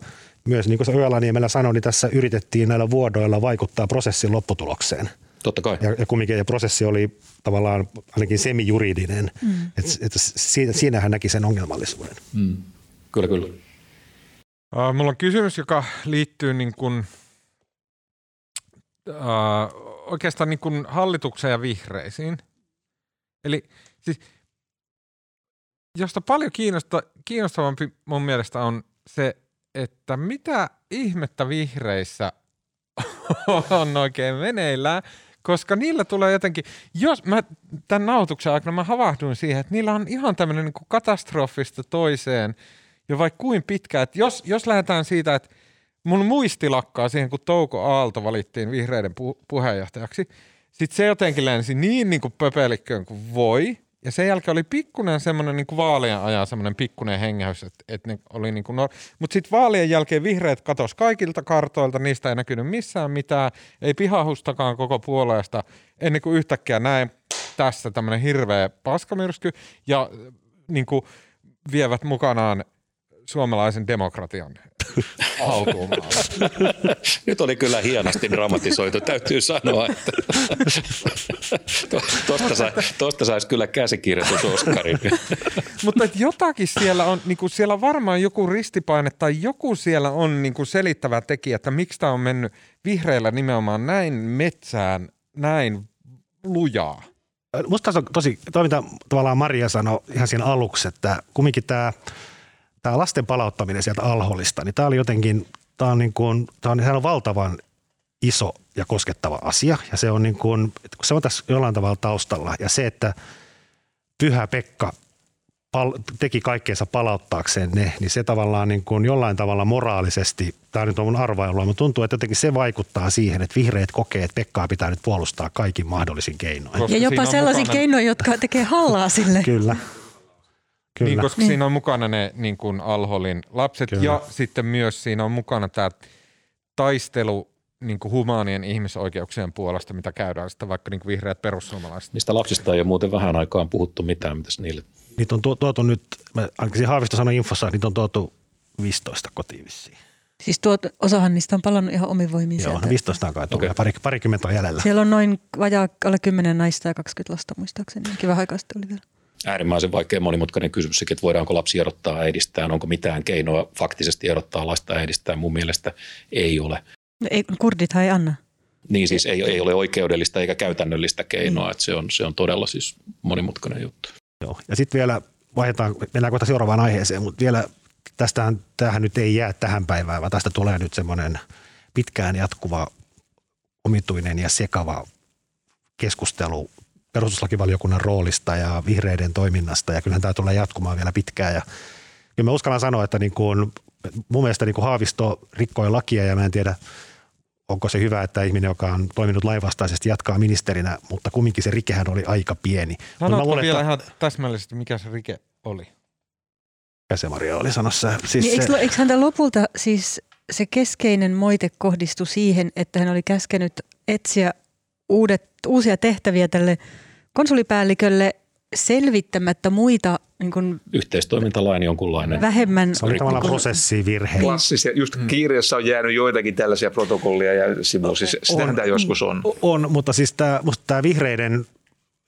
myös, niin kuin Öölaniemellä sanoi, niin tässä yritettiin näillä vuodoilla vaikuttaa prosessin lopputulokseen – Totta kai. Ja, ja kumminkin ja prosessi oli tavallaan ainakin semijuridinen. Mm. Että, että siinä, siinä hän näki sen ongelmallisuuden. Mm. Kyllä, kyllä. Uh, mulla on kysymys, joka liittyy niin kuin, uh, oikeastaan niin kuin hallitukseen ja vihreisiin. Eli siis, josta paljon kiinnosta, kiinnostavampi mun mielestä on se, että mitä ihmettä vihreissä on oikein meneillään – koska niillä tulee jotenkin, jos mä tämän nautuksen aikana mä havahduin siihen, että niillä on ihan tämmöinen niin katastrofista toiseen jo vaikka kuin pitkä, että jos, jos lähdetään siitä, että mun muisti lakkaa siihen, kun Touko Aalto valittiin vihreiden pu- puheenjohtajaksi, sitten se jotenkin lensi niin, niin kuin pöpelikköön kuin voi, ja sen jälkeen oli pikkuinen semmoinen niin vaalien ajan semmoinen pikkuinen hengäys, että, että ne oli niin kuin no, mutta sitten vaalien jälkeen vihreät katos kaikilta kartoilta, niistä ei näkynyt missään mitään, ei pihahustakaan koko puolesta, ennen kuin yhtäkkiä näin tässä tämmöinen hirveä paskamyrsky ja niin kuin vievät mukanaan suomalaisen demokratian alkuun. Nyt oli kyllä hienosti dramatisoitu, täytyy sanoa, että tuosta, sai, tuosta saisi kyllä käsikirjoitus Oskarin. Mutta jotakin siellä on, niin kuin siellä on varmaan joku ristipaine tai joku siellä on niin kuin selittävä tekijä, että miksi tämä on mennyt vihreillä nimenomaan näin metsään, näin lujaa. Musta on tosi, toi mitä tavallaan Maria sanoi ihan siinä aluksi, että kumminkin tämä – tämä lasten palauttaminen sieltä alholista, niin tämä oli jotenkin, tämä on, niin kuin, tämä on, on valtavan iso ja koskettava asia. Ja se on, niin kuin, se on tässä jollain tavalla taustalla. Ja se, että Pyhä Pekka pal- teki kaikkeensa palauttaakseen ne, niin se tavallaan niin kuin jollain tavalla moraalisesti, tämä nyt on mun arvailua, mutta tuntuu, että jotenkin se vaikuttaa siihen, että vihreät kokee, että Pekkaa pitää nyt puolustaa kaikin mahdollisin keinoin. Koska ja jopa sellaisin keinoin, jotka tekee hallaa sille. Kyllä. Kyllä. Niin, koska niin. siinä on mukana ne niin kuin Alholin lapset Kyllä. ja sitten myös siinä on mukana tämä taistelu niin kuin humaanien ihmisoikeuksien puolesta, mitä käydään sitten vaikka niin kuin vihreät perussuomalaiset. Niistä lapsista ei ole muuten vähän aikaan puhuttu mitään, mitäs niille? Niitä on tuotu nyt, ainakin Haavisto sanoi infossa, niitä on tuotu 15 kotiin vissiin. Siis tuot, osahan niistä on palannut ihan omin voimin Joo, sieltä. 15 on kai okay. pari, parikymmentä on jäljellä. Siellä on noin vajaa alle 10 naista ja 20 lasta muistaakseni. Kiva aikaa sitten oli vielä. Äärimmäisen vaikea monimutkainen kysymys, että voidaanko lapsi erottaa äidistään, onko mitään keinoa faktisesti erottaa lasta äidistään. Mun mielestä ei ole. No Ei, kurdithan ei anna. Niin siis ei, ei ole oikeudellista eikä käytännöllistä keinoa, että se on, se on todella siis monimutkainen juttu. Joo. Ja sitten vielä vaihdetaan, mennään kohta seuraavaan aiheeseen, mutta vielä tästähän, tämähän nyt ei jää tähän päivään, vaan tästä tulee nyt semmoinen pitkään jatkuva, omituinen ja sekava keskustelu perustuslakivaliokunnan roolista ja vihreiden toiminnasta ja kyllähän tämä tulee jatkumaan vielä pitkään ja kyllä mä uskallan sanoa, että niin kuin, mun mielestä niin kuin Haavisto rikkoi lakia ja mä en tiedä, onko se hyvä, että ihminen, joka on toiminut lainvastaisesti, jatkaa ministerinä, mutta kumminkin se rikehän oli aika pieni. Sanotko luulen, vielä että- ihan täsmällisesti, mikä se rike oli? Mikä se Maria oli sanossa? Siis Niin, se, eikö, eikö häntä lopulta siis se keskeinen moite kohdistui siihen, että hän oli käskenyt etsiä uudet, uusia tehtäviä tälle konsulipäällikölle selvittämättä muita niin kuin Yhteistoimintalain jonkunlainen. vähemmän... se oli tavallaan niin prosessivirhe. Klassisia, just kirjassa on jäänyt joitakin tällaisia protokollia ja sivuja. Siis sitähän tämä joskus on. On, mutta siis tämä, musta tämä vihreiden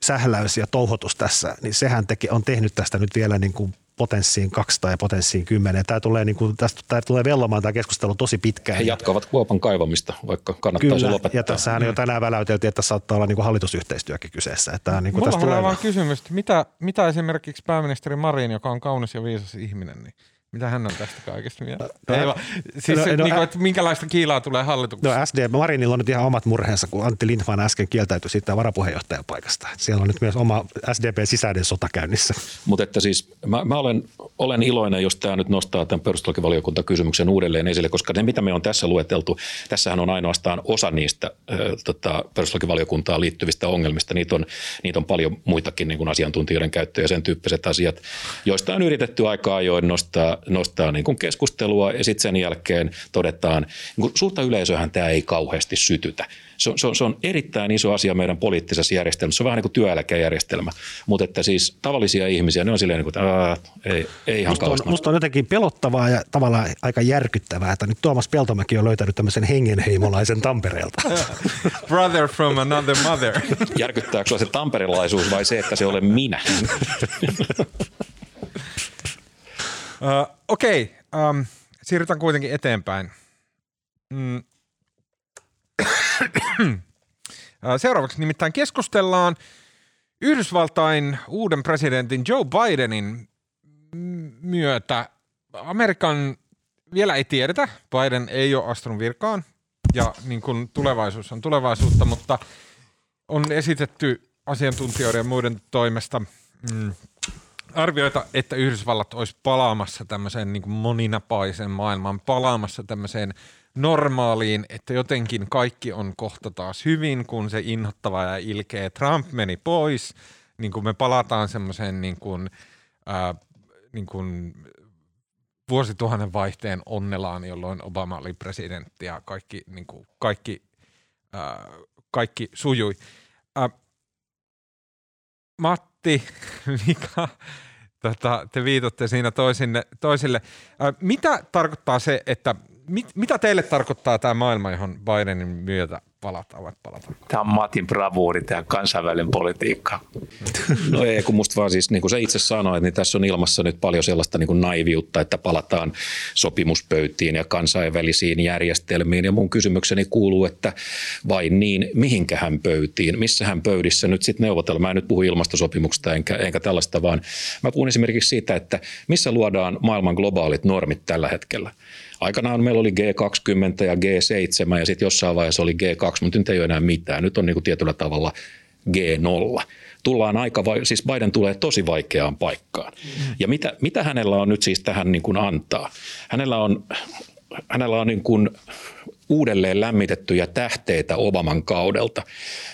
sähläys ja touhotus tässä, niin sehän teki, on tehnyt tästä nyt vielä niin kuin potenssiin 200 ja potenssiin 10. Tämä tulee, niin kuin, tästä, tämä tulee vellomaan tämä keskustelu tosi pitkään. He jatkavat kuopan kaivamista, vaikka kannattaisi Kyllä, lopettaa. ja tässähän jo tänään väläyteltiin, että saattaa olla niin kuin hallitusyhteistyökin kyseessä. Että tämä, niin kuin Mulla tästä on tulee, vaan kysymys, että mitä, mitä esimerkiksi pääministeri Marin, joka on kaunis ja viisas ihminen, niin mitä hän on tästä kaikesta mieltä? No, Ei vaan, siis no, no, no, niin kuin, että minkälaista kiilaa tulee hallituksessa? No SD, Marinilla on nyt ihan omat murheensa, kun Antti Lindman äsken kieltäytyi siitä varapuheenjohtajan paikasta. Et Siellä on nyt myös oma SDP-sisäinen sota käynnissä. Mutta että siis mä, mä olen, olen iloinen, jos tämä nyt nostaa tämän perustuslakivaliokuntakysymyksen uudelleen esille, koska ne, mitä me on tässä lueteltu, tässähän on ainoastaan osa niistä äh, tota, perustuslakivaliokuntaan liittyvistä ongelmista. Niitä on, niitä on paljon muitakin niin kuin asiantuntijoiden käyttöä ja sen tyyppiset asiat, joista on yritetty aika ajoin nostaa, nostaa niin kuin keskustelua ja sitten sen jälkeen todetaan, niin kuin suurta yleisöhän tämä ei kauheasti sytytä. Se on, se, on, se on erittäin iso asia meidän poliittisessa järjestelmässä. Se on vähän niin kuin työeläkejärjestelmä, mutta että siis tavallisia ihmisiä, ne on silleen, niin kuin, että aa, ei, ei ihan Musta on, musta on jotenkin pelottavaa ja tavallaan aika järkyttävää, että nyt Tuomas Peltomäki on löytänyt tämmöisen hengenheimolaisen Tampereelta. Brother from another mother. Järkyttääkö se tamperelaisuus vai se, että se olen minä? Uh, Okei, okay, um, siirrytään kuitenkin eteenpäin. Mm. Ö, Seuraavaksi nimittäin keskustellaan Yhdysvaltain uuden presidentin Joe Bidenin myötä. Amerikan vielä ei tiedetä, Biden ei ole astunut virkaan ja niin kuin tulevaisuus on tulevaisuutta, mutta on esitetty asiantuntijoiden ja muiden toimesta mm, arvioita, että Yhdysvallat olisi palaamassa tämmöiseen niin moninapaisen maailmaan, palaamassa tämmöiseen normaaliin, että jotenkin kaikki on kohta taas hyvin, kun se inhottava ja ilkeä Trump meni pois, niin kuin me palataan semmoiseen niin kuin, ää, niin kuin vuosituhannen vaihteen onnelaan, jolloin Obama oli presidentti ja kaikki, niin kuin, kaikki, ää, kaikki sujui. Ää, Matti, Mika, tota, te viitotte siinä toisinne, toisille. Mitä tarkoittaa se, että mit, mitä teille tarkoittaa tämä maailma, johon Bidenin myötä palataan vai palataan? Tämä on Matin bravuuri, tämä kansainvälinen politiikka. No ei, kun musta vaan siis, niin kuin sä itse sanoit, niin tässä on ilmassa nyt paljon sellaista niin kuin naiviutta, että palataan sopimuspöytiin ja kansainvälisiin järjestelmiin. Ja mun kysymykseni kuuluu, että vain niin, mihinkähän pöytiin, missähän pöydissä nyt sitten neuvotellaan. Mä en nyt puhu ilmastosopimuksesta enkä, enkä tällaista, vaan mä puhun esimerkiksi siitä, että missä luodaan maailman globaalit normit tällä hetkellä. Aikanaan meillä oli G20 ja G7 ja sitten jossain vaiheessa oli G2, mutta nyt ei ole enää mitään. Nyt on niin kuin tietyllä tavalla G0. Tullaan aika, siis Biden tulee tosi vaikeaan paikkaan. Ja mitä, mitä hänellä on nyt siis tähän niin kuin antaa? Hänellä on, hänellä on niin kuin uudelleen lämmitettyjä tähteitä Obaman kaudelta.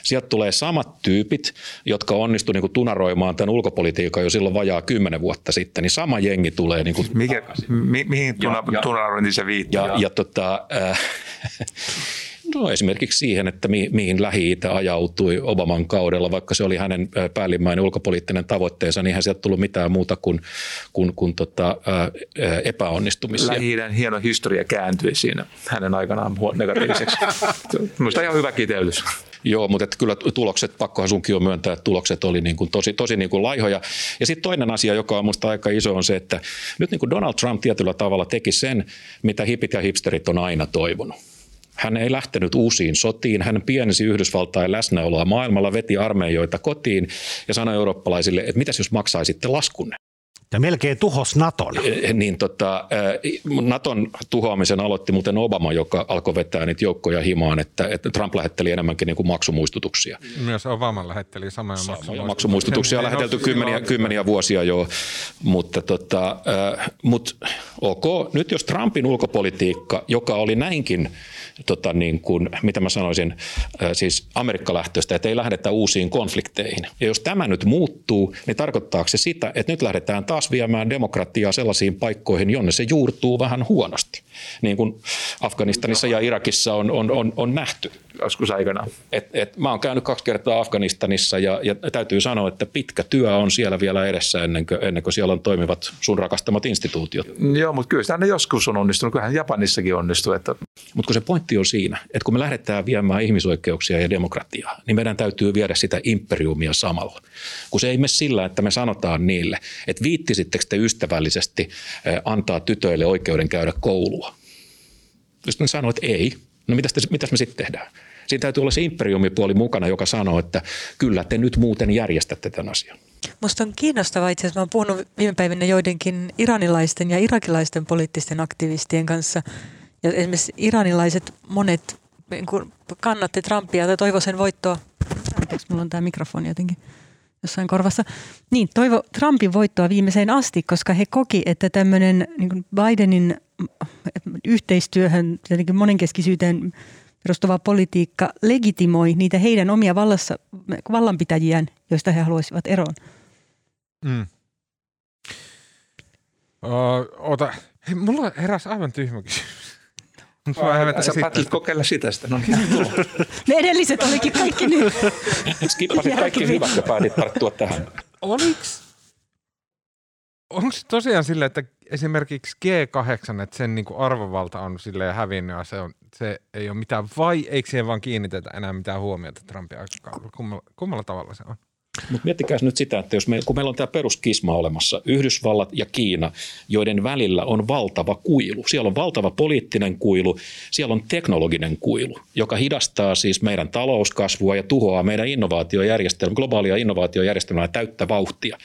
Sieltä tulee samat tyypit, jotka onnistu niin kuin tunaroimaan tämän ulkopolitiikan jo silloin vajaa kymmenen vuotta sitten, niin sama jengi tulee niin kuin Mikä, mi, mihin tuna, ja- tunarointiin se viittaa? ja, ja tota, äh, no esimerkiksi siihen, että mi, mihin Lähi-Itä ajautui Obaman kaudella, vaikka se oli hänen äh, päällimmäinen ulkopoliittinen tavoitteensa, niin eihän sieltä tullut mitään muuta kuin, kuin, kuin tota, äh, äh, epäonnistumisia. lähi hieno historia kääntyi siinä hänen aikanaan negatiiviseksi. Minusta ihan hyvä kiteytys. Joo, mutta että kyllä tulokset, pakkohan sunkin on myöntää, että tulokset oli niin kuin tosi, tosi niin kuin laihoja. Ja sitten toinen asia, joka on minusta aika iso, on se, että nyt niin kuin Donald Trump tietyllä tavalla teki sen, mitä hipit ja hipsterit on aina toivonut. Hän ei lähtenyt uusiin sotiin, hän piensi Yhdysvaltain läsnäoloa maailmalla, veti armeijoita kotiin ja sanoi eurooppalaisille, että mitäs jos maksaisitte laskunne. Ja melkein tuhos Naton. Eh, niin tota, eh, Naton tuhoamisen aloitti muuten Obama, joka alkoi vetää niitä joukkoja himaan, että, että Trump lähetteli enemmänkin niin kuin maksumuistutuksia. Myös Obama lähetteli samoja, samoja maksumuistutuksia. maksumuistutuksia. lähetelty kymmeniä, kymmeniä vuosia jo, mutta tota, äh, mut, ok. Nyt jos Trumpin ulkopolitiikka, joka oli näinkin tota niin kuin, mitä mä sanoisin, äh, siis amerikkalähtöistä, että ei lähdetä uusiin konflikteihin. Ja jos tämä nyt muuttuu, niin tarkoittaako se sitä, että nyt lähdetään taas viemään demokratiaa sellaisiin paikkoihin, jonne se juurtuu vähän huonosti, niin kuin Afganistanissa ja Irakissa on, on, on, on nähty. Joskus aikanaan. Et, et, mä oon käynyt kaksi kertaa Afganistanissa ja, ja täytyy sanoa, että pitkä työ on siellä vielä edessä ennen kuin, ennen kuin siellä on toimivat sun rakastamat instituutiot. Joo, mutta kyllä sitä joskus on onnistunut. Kyllähän Japanissakin onnistuu. Että... Mutta kun se pointti on siinä, että kun me lähdetään viemään ihmisoikeuksia ja demokratiaa, niin meidän täytyy viedä sitä imperiumia samalla. Kun se ei mene sillä, että me sanotaan niille, että viittisittekö te ystävällisesti antaa tytöille oikeuden käydä koulua. Jos ne sanoo, että ei, no mitäs, te, mitäs me sitten tehdään? Siinä täytyy olla se imperiumipuoli mukana, joka sanoo, että kyllä te nyt muuten järjestätte tämän asian. Minusta on kiinnostavaa itse asiassa, mä olen puhunut viime päivinä joidenkin iranilaisten ja irakilaisten poliittisten aktivistien kanssa. Ja esimerkiksi iranilaiset monet niin kannatti Trumpia tai toivo sen voittoa. Anteeksi, mulla on tämä mikrofoni jotenkin jossain korvassa. Niin, toivo Trumpin voittoa viimeiseen asti, koska he koki, että tämmöinen niin Bidenin yhteistyöhön, jotenkin monenkeskisyyteen perustuva politiikka legitimoi niitä heidän omia vallassa, vallanpitäjiään, joista he haluaisivat eroon. Mm. Ota. Hei, mulla heräsi aivan tyhmä kysymys. Sä päätit kokeilla sitä sitä. No niin, Ne edelliset olikin kaikki nyt. Skippasit kaikki hyvät ja päätit tarttua tähän. Oliks, onko se tosiaan silleen, että esimerkiksi G8, että sen niinku arvovalta on silleen hävinnyt ja se, on, se ei ole mitään, vai eikö siihen vaan kiinnitetä enää mitään huomiota Trumpin aikakaudella? Kummalla, kummalla tavalla se on? Mutta miettikää nyt sitä, että jos me, kun meillä on tämä peruskisma olemassa, Yhdysvallat ja Kiina, joiden välillä on valtava kuilu. Siellä on valtava poliittinen kuilu, siellä on teknologinen kuilu, joka hidastaa siis meidän talouskasvua ja tuhoaa meidän innovaatiojärjestelmää, globaalia innovaatiojärjestelmää täyttä vauhtia.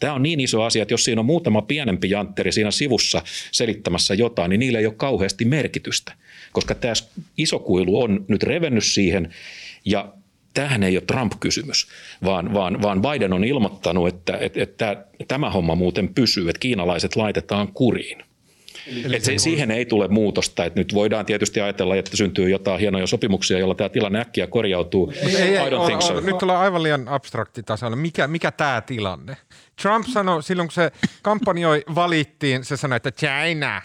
Tämä on niin iso asia, että jos siinä on muutama pienempi jantteri siinä sivussa selittämässä jotain, niin niillä ei ole kauheasti merkitystä, koska tämä iso kuilu on nyt revennyt siihen ja tämähän ei ole Trump-kysymys, vaan, vaan, vaan Biden on ilmoittanut, että, että, että tämä homma muuten pysyy, että kiinalaiset laitetaan kuriin. Eli se, siihen ei tule muutosta. Että nyt voidaan tietysti ajatella, että syntyy jotain hienoja sopimuksia, joilla tämä tilanne äkkiä korjautuu. Ei, ei, I don't on, think so. On, nyt ollaan aivan liian abstrakti tasolla. Mikä, mikä tämä tilanne? Trump sanoi silloin, kun se kampanjoi valittiin, se sanoi, että China.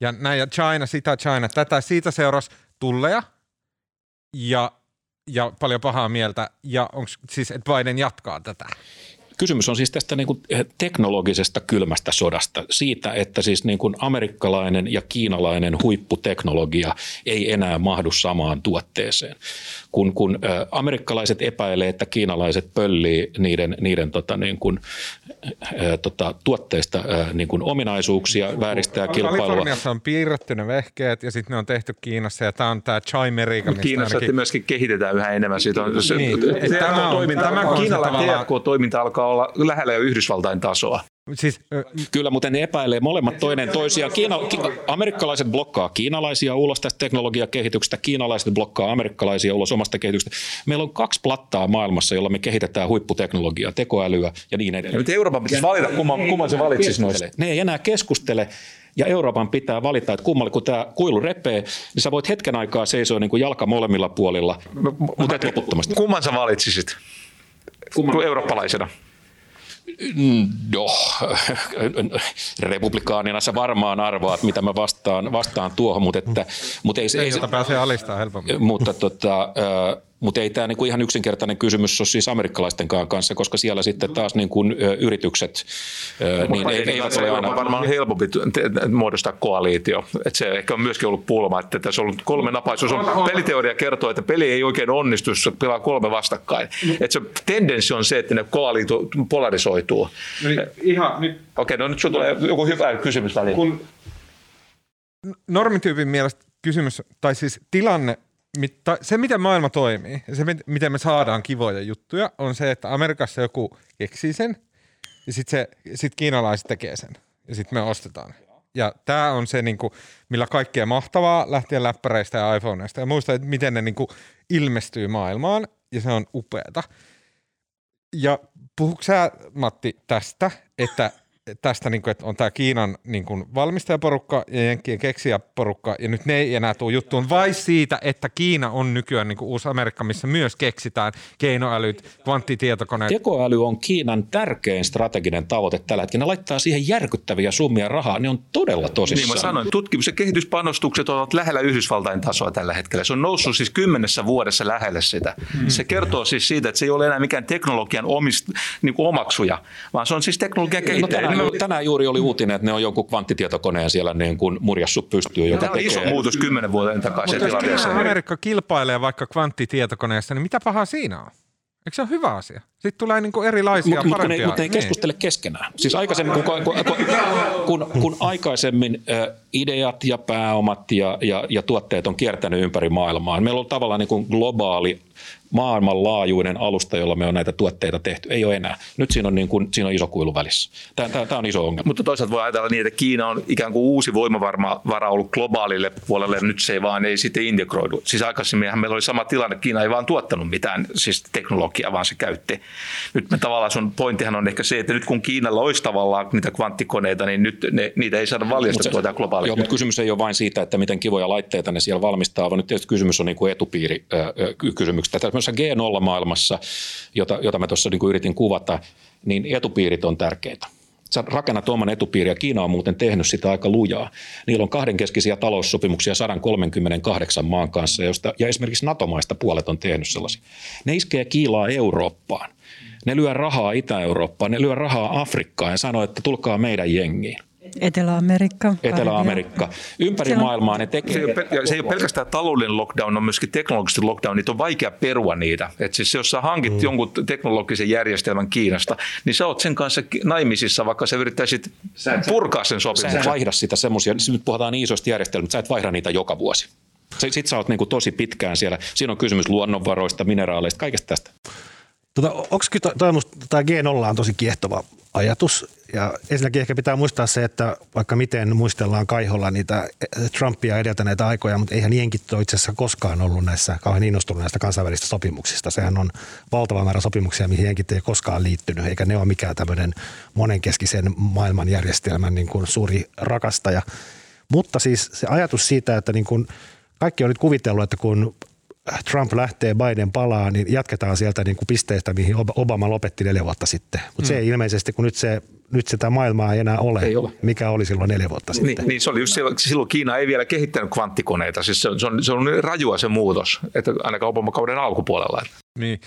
Ja näin, ja China, sitä, China, tätä. Siitä seurasi tulleja ja ja paljon pahaa mieltä, ja onko siis, että Biden jatkaa tätä? Kysymys on siis tästä niin kuin teknologisesta kylmästä sodasta, siitä, että siis niin kuin amerikkalainen ja kiinalainen huipputeknologia ei enää mahdu samaan tuotteeseen. Kun, kun amerikkalaiset epäilee, että kiinalaiset pöllii niiden, niiden tota, niin kuin, tota, tuotteista niin kuin ominaisuuksia, vääristää kilpailua. Kaliforniassa on piirretty ne vehkeet ja sitten ne on tehty Kiinassa ja tämä on tämä Chimerica. Kiinassa ainakin... myöskin kehitetään yhä enemmän. Siitä on, se, niin. tämä on, toiminta, tämä on Kiinalla toiminta alkaa olla lähellä jo Yhdysvaltain tasoa. Siis, äh, Kyllä, mutta ne epäilee molemmat toinen toisiaan. Kiina, ki, amerikkalaiset blokkaa kiinalaisia ulos tästä teknologiakehityksestä, kiinalaiset blokkaa amerikkalaisia ulos omasta kehityksestä. Meillä on kaksi plattaa maailmassa, jolla me kehitetään huipputeknologiaa, tekoälyä ja niin edelleen. Nyt Euroopan pitäisi valita, kumman, kumman se valitsisi noista. Ne ei enää keskustele ja Euroopan pitää valita, että kummalle, kun tämä kuilu repee, niin sä voit hetken aikaa seisoa niin kuin jalka molemmilla puolilla, mutta et loputtomasti. Kumman sä valitsisit? Kumman? Eurooppalaisena. No, republikaanina sä varmaan arvaat, mitä mä vastaan, vastaan tuohon, mutta, että, mutta ei, ei, ei pääsee alistaa helpommin. Mutta, tota, Mutta ei tämä niinku ihan yksinkertainen kysymys ole siis amerikkalaistenkaan kanssa, koska siellä sitten taas niinku, yritykset ö, niin ei, eivät ole aina... Varmaan helpompi muodostaa koaliitio. Et se ehkä on myöskin ollut pulma, että tässä on ollut kolme napaisuus. On, peliteoria kertoo, että peli ei oikein onnistu, jos pelaa kolme vastakkain. Et se tendenssi on se, että ne koaliitio polarisoituu. No niin, ihan nyt Okei, no nyt sinulla tulee joku hyvä kysymys väliin. kun normityypin mielestä kysymys, tai siis tilanne, mit- tai se miten maailma toimii ja se mit- miten me saadaan kivoja juttuja, on se, että Amerikassa joku keksii sen ja sitten sit kiinalaiset tekee sen ja sitten me ostetaan. Ja tämä on se, niinku, millä kaikkea mahtavaa lähtien läppäreistä ja iPhoneista ja muista, että miten ne niinku, ilmestyy maailmaan ja se on upeata. Ja puhuuko sä, Matti, tästä, että tästä, niin kuin, että on tämä Kiinan niin kuin, valmistajaporukka ja Jenkkien keksijäporukka, ja nyt ne ei enää tule juttuun, vai siitä, että Kiina on nykyään niin kuin uusi Amerikka, missä myös keksitään keinoälyt, kvanttitietokoneet. Tekoäly on Kiinan tärkein strateginen tavoite tällä hetkellä. Ne laittaa siihen järkyttäviä summia rahaa. Ne on todella tosissaan. Niin mä sanoin, tutkimus- ja kehityspanostukset ovat lähellä Yhdysvaltain tasoa tällä hetkellä. Se on noussut siis kymmenessä vuodessa lähelle sitä. Se kertoo siis siitä, että se ei ole enää mikään teknologian omist, niin kuin omaksuja, vaan se on siis teknologian No, tänään, tänään juuri oli uutinen, että ne on jonkun kvanttitietokoneen siellä niin kuin murjassut pystyy, joka Tämä on iso tekee... muutos kymmenen vuoden takaisin Mutta jos. Amerikka kilpailee vaikka kvanttitietokoneessa, niin mitä pahaa siinä on? Eikö se ole hyvä asia? Sitten tulee niin kuin erilaisia Mutta mut, kun ne, parempia. mut ne ei niin. keskustele keskenään. Siis aikaisemmin, kun, kun, kun, kun, aikaisemmin ideat ja pääomat ja, ja, ja tuotteet on kiertänyt ympäri maailmaa, meillä on tavallaan niin kuin globaali maailmanlaajuinen alusta, jolla me on näitä tuotteita tehty. Ei ole enää. Nyt siinä on, niin kuin, siinä on iso kuilu välissä. Tämä, tämä, tämä on iso ongelma. Mutta toisaalta voi ajatella niin, että Kiina on ikään kuin uusi voimavara ollut globaalille puolelle, nyt se ei vaan ei sitten integroidu. Siis aikaisemminhan meillä oli sama tilanne, Kiina ei vaan tuottanut mitään siis teknologiaa, vaan se käytti. Nyt me tavallaan sun pointtihan on ehkä se, että nyt kun Kiinalla olisi tavallaan niitä kvanttikoneita, niin nyt ne, niitä ei saada valjastettua tähän Joo, globaaliin. mutta kysymys ei ole vain siitä, että miten kivoja laitteita ne siellä valmistaa, vaan nyt tietysti kysymys on niin kuin etupiirikysymyksestä. Tämmöisessä G0-maailmassa, jota, jota mä tuossa niin yritin kuvata, niin etupiirit on tärkeitä. Sä rakennat oman etupiiri, ja Kiina on muuten tehnyt sitä aika lujaa. Niillä on kahdenkeskisiä taloussopimuksia 138 maan kanssa, josta, ja esimerkiksi NATO-maista puolet on tehnyt sellaisia. Ne iskee kiilaa Eurooppaan. Ne lyö rahaa Itä-Eurooppaan, ne lyö rahaa Afrikkaan ja sanoo, että tulkaa meidän jengiin. Etelä-Amerikka. Etelä-Amerikka. Ympäri Siellä on- maailmaa ne Se tekee. ei, ole, pel- ja se ei ole pelkästään taloudellinen lockdown, on myöskin teknologisesti lockdown. Niitä on vaikea perua niitä. Et siis jos sä hankit mm. jonkun teknologisen järjestelmän Kiinasta, niin sä oot sen kanssa naimisissa, vaikka sä yrittäisit purkaa sen Sä et sopimuksen. vaihda sitä semmoisia, nyt puhutaan niin isoista järjestelmistä, sä et vaihda niitä joka vuosi. Sitten sä oot niinku tosi pitkään siellä. Siinä on kysymys luonnonvaroista, mineraaleista, kaikesta tästä. Tota, onko tämä G0 on tosi kiehtova ajatus. Ja ensinnäkin ehkä pitää muistaa se, että vaikka miten muistellaan kaiholla niitä Trumpia edeltäneitä aikoja, mutta eihän jenkit ole itse asiassa koskaan ollut näissä kauhean innostunut näistä kansainvälisistä sopimuksista. Sehän on valtava määrä sopimuksia, mihin jenkit ei koskaan liittynyt, eikä ne ole mikään tämmöinen monenkeskisen maailmanjärjestelmän niin kuin suuri rakastaja. Mutta siis se ajatus siitä, että niin kuin kaikki on nyt kuvitellut, että kun Trump lähtee, Biden palaa, niin jatketaan sieltä niin kuin pisteestä, mihin Obama lopetti neljä vuotta sitten. Mutta mm. se ei ilmeisesti, kun nyt, se, nyt sitä maailmaa ei enää ole, Ei ole. mikä oli silloin neljä vuotta sitten. Niin, niin se oli just silloin, silloin Kiina ei vielä kehittänyt kvanttikoneita. Siis se, on, se, on, se on niin rajua se muutos, että ainakaan Obama-kauden alkupuolella. Niin,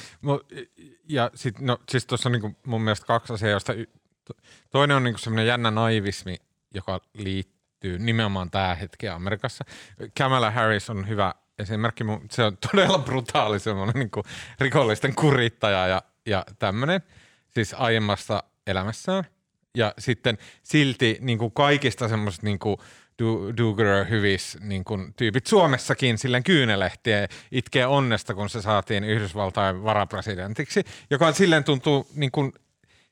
ja sit, no, siis tuossa on niinku mun mielestä kaksi asiaa, josta toinen on niinku semmoinen jännä naivismi, joka liittyy nimenomaan tähän hetkeen Amerikassa. Kamala Harris on hyvä esimerkki, se on todella brutaali semmoinen niinku rikollisten kurittaja ja, ja tämmöinen, siis aiemmasta elämässään. Ja sitten silti niin kuin kaikista semmoisista niin kuin do, do hyvis niin kuin tyypit Suomessakin silleen kyynelehtiä itkee onnesta, kun se saatiin Yhdysvaltain varapresidentiksi, joka on silleen tuntuu niin kuin,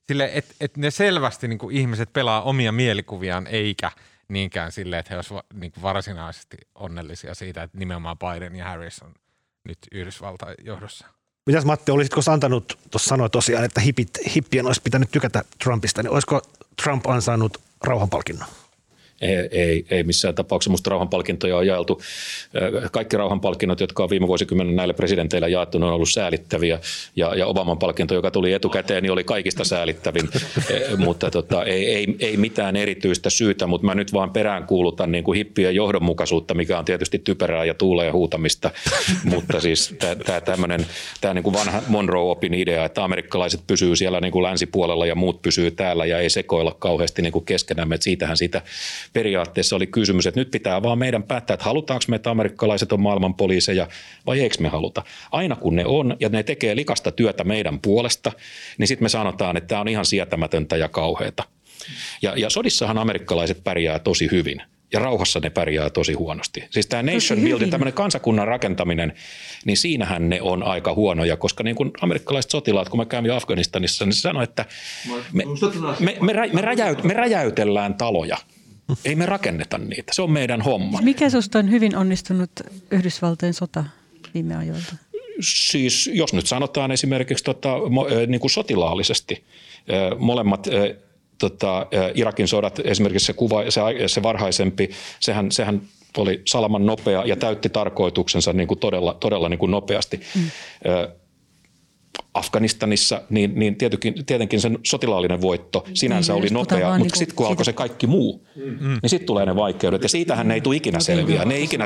sille, että et ne selvästi niin kuin ihmiset pelaa omia mielikuviaan eikä niinkään silleen, että he olisivat niin varsinaisesti onnellisia siitä, että nimenomaan Biden ja Harris on nyt Yhdysvaltain johdossa. Mitäs Matti, olisitko antanut, tuossa sanoit tosiaan, että hippien olisi pitänyt tykätä Trumpista, niin olisiko Trump ansainnut rauhanpalkinnon? Ei, ei, ei missään tapauksessa. Minusta rauhanpalkintoja on jaeltu. Kaikki rauhanpalkinnot, jotka on viime vuosikymmenen näille presidenteillä jaettu, on ollut säälittäviä. Ja, ja Obaman palkinto, joka tuli etukäteen, niin oli kaikista säälittävin. mutta tota, ei, ei, ei, mitään erityistä syytä, mutta mä nyt vaan perään kuulutan niin kuin hippien johdonmukaisuutta, mikä on tietysti typerää ja tuulee huutamista. mutta siis tämä tämmöinen tämä niin kuin vanha Monroe-opin idea, että amerikkalaiset pysyy siellä niin kuin länsipuolella ja muut pysyy täällä ja ei sekoilla kauheasti niin kuin keskenään. Että siitähän siitä periaatteessa oli kysymys, että nyt pitää vaan meidän päättää, että halutaanko me, että amerikkalaiset on maailman poliiseja vai eikö me haluta. Aina kun ne on ja ne tekee likasta työtä meidän puolesta, niin sitten me sanotaan, että tämä on ihan sietämätöntä ja kauheata. Ja, ja sodissahan amerikkalaiset pärjää tosi hyvin ja rauhassa ne pärjää tosi huonosti. Siis tämä nation building, tämmöinen kansakunnan rakentaminen, niin siinähän ne on aika huonoja, koska niin kuin amerikkalaiset sotilaat, kun mä kävin Afganistanissa, niin se sanoi, että me, me, me, me, räjäyt, me räjäytellään taloja. Ei me rakenneta niitä. Se on meidän homma. Mikä sinusta on hyvin onnistunut Yhdysvaltojen sota viime ajoilta? Siis jos nyt sanotaan esimerkiksi tota, niin kuin sotilaallisesti, molemmat tota, Irakin sodat, esimerkiksi se, kuva, se, se varhaisempi, sehän, sehän oli salaman nopea ja täytti tarkoituksensa niin kuin todella, todella niin kuin nopeasti. Mm. Afganistanissa, niin, niin tietenkin, tietenkin sen sotilaallinen voitto sinänsä niin, oli nopea, mutta niin sitten kun alkoi se kaikki muu, mm. niin sitten tulee ne vaikeudet. Ja siitähän ne ei tule ikinä selviä. Ne ikinä...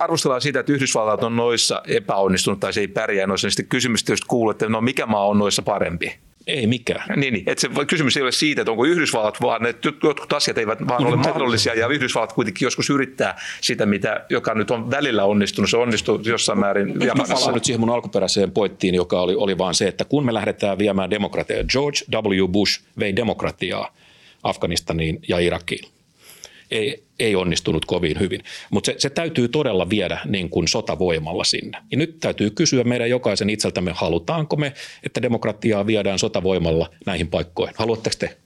Arvostellaan sitä, että Yhdysvallat on noissa epäonnistunut tai se ei pärjää noissa, niin sitten kysymys tietysti kuuluu, että no mikä maa on noissa parempi? Ei mikään. Niin, niin. Että se kysymys ei ole siitä, että onko Yhdysvallat, vaan että jotkut asiat eivät vaan ole mahdollisia ja Yhdysvallat kuitenkin joskus yrittää sitä, mitä, joka nyt on välillä onnistunut. Se onnistuu jossain määrin Japanissa. Mä palaan nyt siihen mun alkuperäiseen pointtiin, joka oli, oli vaan se, että kun me lähdetään viemään demokratiaa, George W. Bush vei demokratiaa Afganistaniin ja Irakiin ei, ei onnistunut kovin hyvin. Mutta se, se täytyy todella viedä niin kuin sotavoimalla sinne. Ja nyt täytyy kysyä meidän jokaisen itseltämme, halutaanko me, että demokratiaa viedään sotavoimalla näihin paikkoihin. Haluatteko te?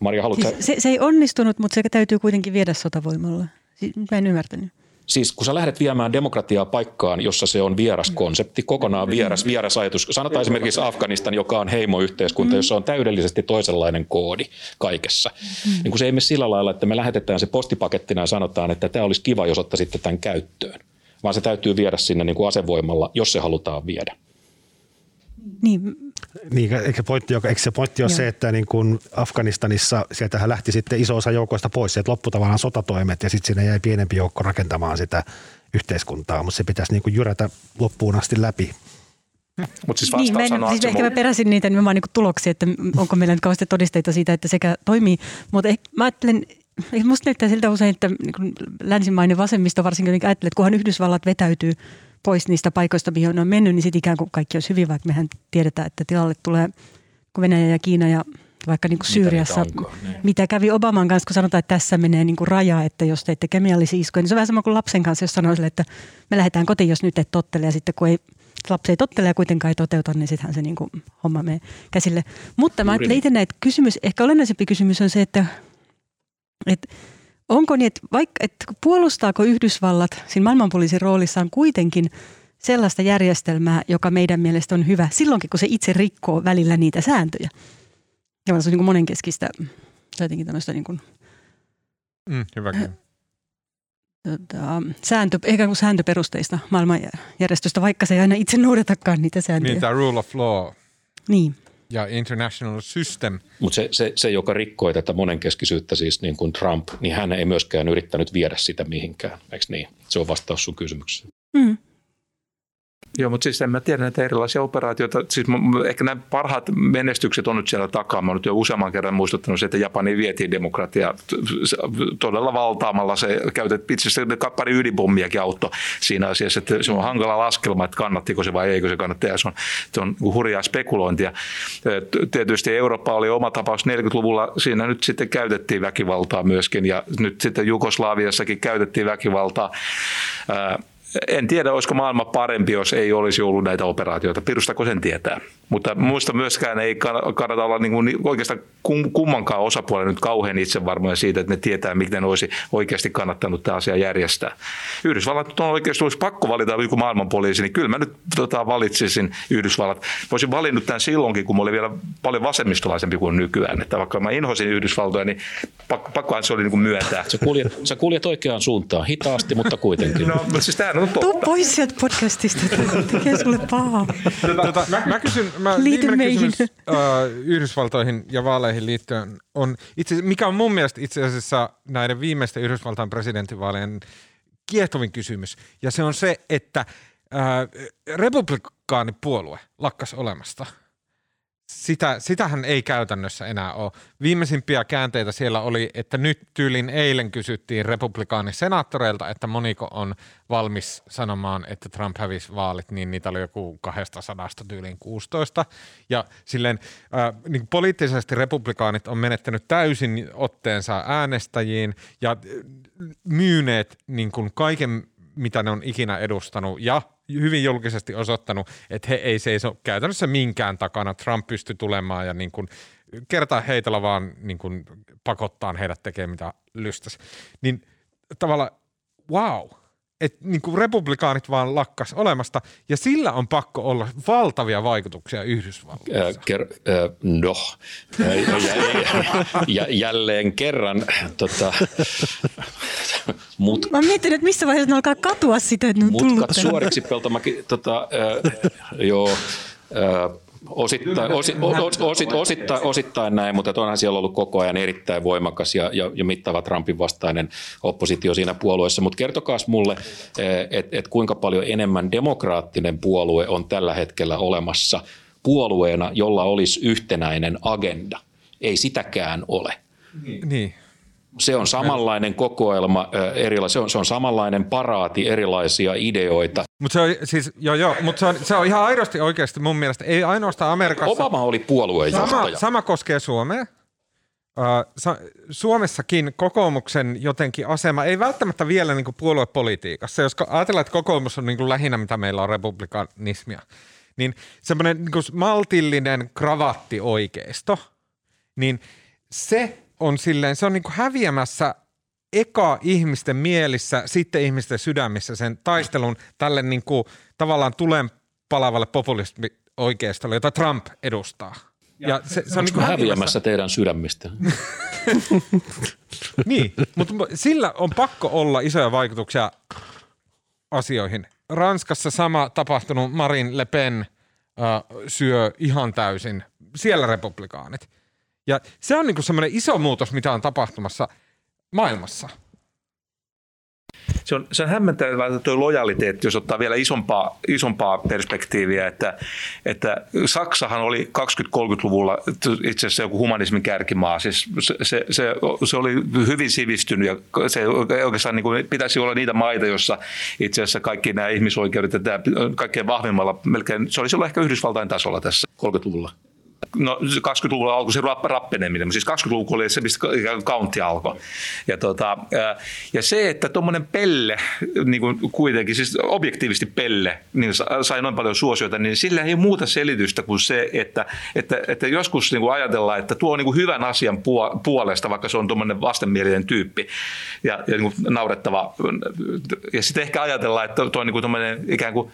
Maria, haluatko siis se, se ei onnistunut, mutta se täytyy kuitenkin viedä sotavoimalla. Mä en ymmärtänyt. Siis kun sä lähdet viemään demokratiaa paikkaan, jossa se on vieras konsepti, kokonaan vieras, vieras ajatus. Sanotaan esimerkiksi Afganistan, joka on heimoyhteiskunta, jossa on täydellisesti toisenlainen koodi kaikessa. Niin kun se ei mene sillä lailla, että me lähetetään se postipakettina ja sanotaan, että tämä olisi kiva, jos ottaisitte tämän käyttöön. Vaan se täytyy viedä sinne niin kuin asevoimalla, jos se halutaan viedä. Niin, niin, eikö, pointti, eikö se pointti ole Joo. se, että niin kuin Afganistanissa sieltähän lähti sitten iso osa joukoista pois, sieltä loppu tavallaan sotatoimet ja sitten sinne jäi pienempi joukko rakentamaan sitä yhteiskuntaa, mutta se pitäisi niin kuin jyrätä loppuun asti läpi. Mutta siis niin, mä en, siis ehkä mä peräsin niitä nimenomaan niin tuloksia, että onko meillä nyt kauheasti todisteita siitä, että sekä toimii. Mutta mä ajattelen, musta näyttää siltä usein, että niin länsimainen vasemmisto varsinkin ajattelee, että kunhan Yhdysvallat vetäytyy – pois niistä paikoista, mihin on mennyt, niin sitten ikään kuin kaikki olisi hyvin, vaikka mehän tiedetään, että tilalle tulee Venäjä ja Kiina ja vaikka niin kuin Syyriassa, mitä, niin. mitä kävi Obaman kanssa, kun sanotaan, että tässä menee niin kuin raja, että jos teette kemiallisia iskuja, niin se on vähän sama kuin lapsen kanssa, jos sanoo sille, että me lähdetään kotiin, jos nyt et tottele, ja sitten kun ei, lapsi ei tottele ja kuitenkaan ei toteuta, niin sittenhän se niin kuin homma menee käsille. Mutta mä ajattelen itse näitä kysymys, ehkä olennaisempi kysymys on se, että, että Onko niin, että, vaikka, että puolustaako Yhdysvallat siinä maailmanpoliisin roolissaan kuitenkin sellaista järjestelmää, joka meidän mielestä on hyvä silloinkin, kun se itse rikkoo välillä niitä sääntöjä? Ja se on niin kuin monenkeskistä, jotenkin tämmöistä niin kuin, mm, hyväkin. Tota, sääntö, ehkä kuin sääntöperusteista maailmanjärjestöstä, vaikka se ei aina itse noudatakaan niitä sääntöjä. Niin, tämä rule of law. Niin ja international system. Mutta se, se, se, joka rikkoi tätä monenkeskisyyttä, siis niin kuin Trump, niin hän ei myöskään yrittänyt viedä sitä mihinkään, eikö niin? Se on vastaus sun kysymykseen. Mm. Joo, mutta siis en mä tiedä näitä erilaisia operaatioita. Siis ehkä nämä parhaat menestykset on nyt siellä takaa. Mä olen nyt jo useamman kerran muistuttanut se, että Japani vietiin demokratia todella valtaamalla. Se käytet, itse asiassa pari ydinpommiakin auttoi siinä asiassa. Että se on hankala laskelma, että kannattiko se vai eikö se kannattaja. Se on, se on hurjaa spekulointia. Tietysti Eurooppa oli oma tapaus 40-luvulla. Siinä nyt sitten käytettiin väkivaltaa myöskin ja nyt sitten Jugoslaaviassakin käytettiin väkivaltaa en tiedä, olisiko maailma parempi, jos ei olisi ollut näitä operaatioita. Pirustako sen tietää. Mutta muista myöskään ei kannata olla niin kuin oikeastaan kummankaan osapuolen nyt kauhean itsevarmoja siitä, että ne tietää, miten olisi oikeasti kannattanut tämä asia järjestää. Yhdysvallat on oikeasti olisi pakko valita joku maailmanpoliisi, niin kyllä mä nyt tota, valitsisin Yhdysvallat. Voisin valinnut tämän silloinkin, kun mä olin vielä paljon vasemmistolaisempi kuin nykyään. Että vaikka mä inhosin Yhdysvaltoja, niin pakko, pakkohan se oli niin kuin myöntää. Sä kuljet, sä kuljet oikeaan suuntaan, hitaasti, mutta kuitenkin. No, siis tämähän on totta. Tuu pois sieltä podcastista, tekee sulle pahaa. Tota, mä, mä kysyn, mä, Liity viimeinen meihin. kysymys uh, Yhdysvaltoihin ja vaaleihin liittyen on, itse, mikä on mun mielestä itse asiassa näiden viimeisten Yhdysvaltain presidentinvaalien kiehtovin kysymys. Ja se on se, että uh, republikaanipuolue lakkas olemasta. Sitä, sitähän ei käytännössä enää ole. Viimeisimpiä käänteitä siellä oli, että nyt tyylin eilen kysyttiin republikaanisenaattoreilta, että moniko on valmis sanomaan, että Trump hävisi vaalit, niin niitä oli joku 200 tyyliin 16. Ja silleen äh, niin poliittisesti republikaanit on menettänyt täysin otteensa äänestäjiin ja äh, myyneet niin kuin kaiken, mitä ne on ikinä edustanut ja hyvin julkisesti osoittanut, että he ei seiso käytännössä minkään takana. Trump pystyi tulemaan ja niin kuin kertaa heitolla vaan niin kuin pakottaa heidät tekemään mitä lystäs. Niin tavallaan wow, että niin kuin republikaanit vaan lakkas olemasta ja sillä on pakko olla valtavia vaikutuksia Yhdysvalloissa. Äh, ker, äh, no, Äh, ja, ja, ja, jälleen kerran tota, mut, Mä oon miettinyt, että missä vaiheessa ne alkaa katua sitä, että ne on tullut mutkat suoriksi peltomäki, tota, äh, joo, äh, Osittain, osi, os, osit, osittain, osittain näin, mutta onhan siellä ollut koko ajan erittäin voimakas ja, ja, ja mittava Trumpin vastainen oppositio siinä puolueessa. Mutta kertokaas mulle, että et kuinka paljon enemmän demokraattinen puolue on tällä hetkellä olemassa puolueena, jolla olisi yhtenäinen agenda. Ei sitäkään ole. Niin. Se on samanlainen kokoelma, erila, se, on, se on samanlainen paraati erilaisia ideoita. Mutta se on, siis, joo, joo, mut se, on, se on ihan aidosti oikeasti mun mielestä, ei ainoastaan Amerikassa. Obama oli puoluejohtaja. Sama, sama koskee Suomea. Sa- Suomessakin kokoomuksen jotenkin asema, ei välttämättä vielä niin puoluepolitiikassa, jos ajatellaan, että kokoomus on niin lähinnä mitä meillä on republikanismia, niin semmoinen niin maltillinen kravattioikeisto, niin se on silleen, se on niin häviämässä eka ihmisten mielissä, sitten ihmisten sydämissä sen taistelun tälle niin kuin, tavallaan tulen palavalle populismi-oikeistolle, jota Trump edustaa. Ja se, se on niin kuin häviämässä teidän sydämistä. niin, mutta sillä on pakko olla isoja vaikutuksia asioihin. Ranskassa sama tapahtunut Marin Le Pen äh, syö ihan täysin, siellä republikaanit. Ja se on niinku semmoinen iso muutos, mitä on tapahtumassa maailmassa. Se on, se on hämmentävää tuo lojaliteetti, jos ottaa vielä isompaa, isompaa perspektiiviä, että, että Saksahan oli 20-30-luvulla itse asiassa joku humanismin kärkimaa. Siis se, se, se, se oli hyvin sivistynyt ja se oikeastaan niin kuin pitäisi olla niitä maita, joissa itse asiassa kaikki nämä ihmisoikeudet ja tämä kaikkein vahvimmalla melkein, se olisi ollut ehkä Yhdysvaltain tasolla tässä 30-luvulla. No 20-luvulla alkoi se rappeneminen, siis 20-luvulla oli se, mistä kauntti alkoi. Ja, tota, ja se, että tuommoinen pelle, niin kuin kuitenkin, siis objektiivisesti pelle, niin sai noin paljon suosioita, niin sillä ei muuta selitystä kuin se, että, että, että joskus niin kuin ajatellaan, että tuo on niin kuin hyvän asian puolesta, vaikka se on tuommoinen vastenmielinen tyyppi ja, ja niin kuin naurettava. Ja sitten ehkä ajatellaan, että tuo on niin kuin ikään kuin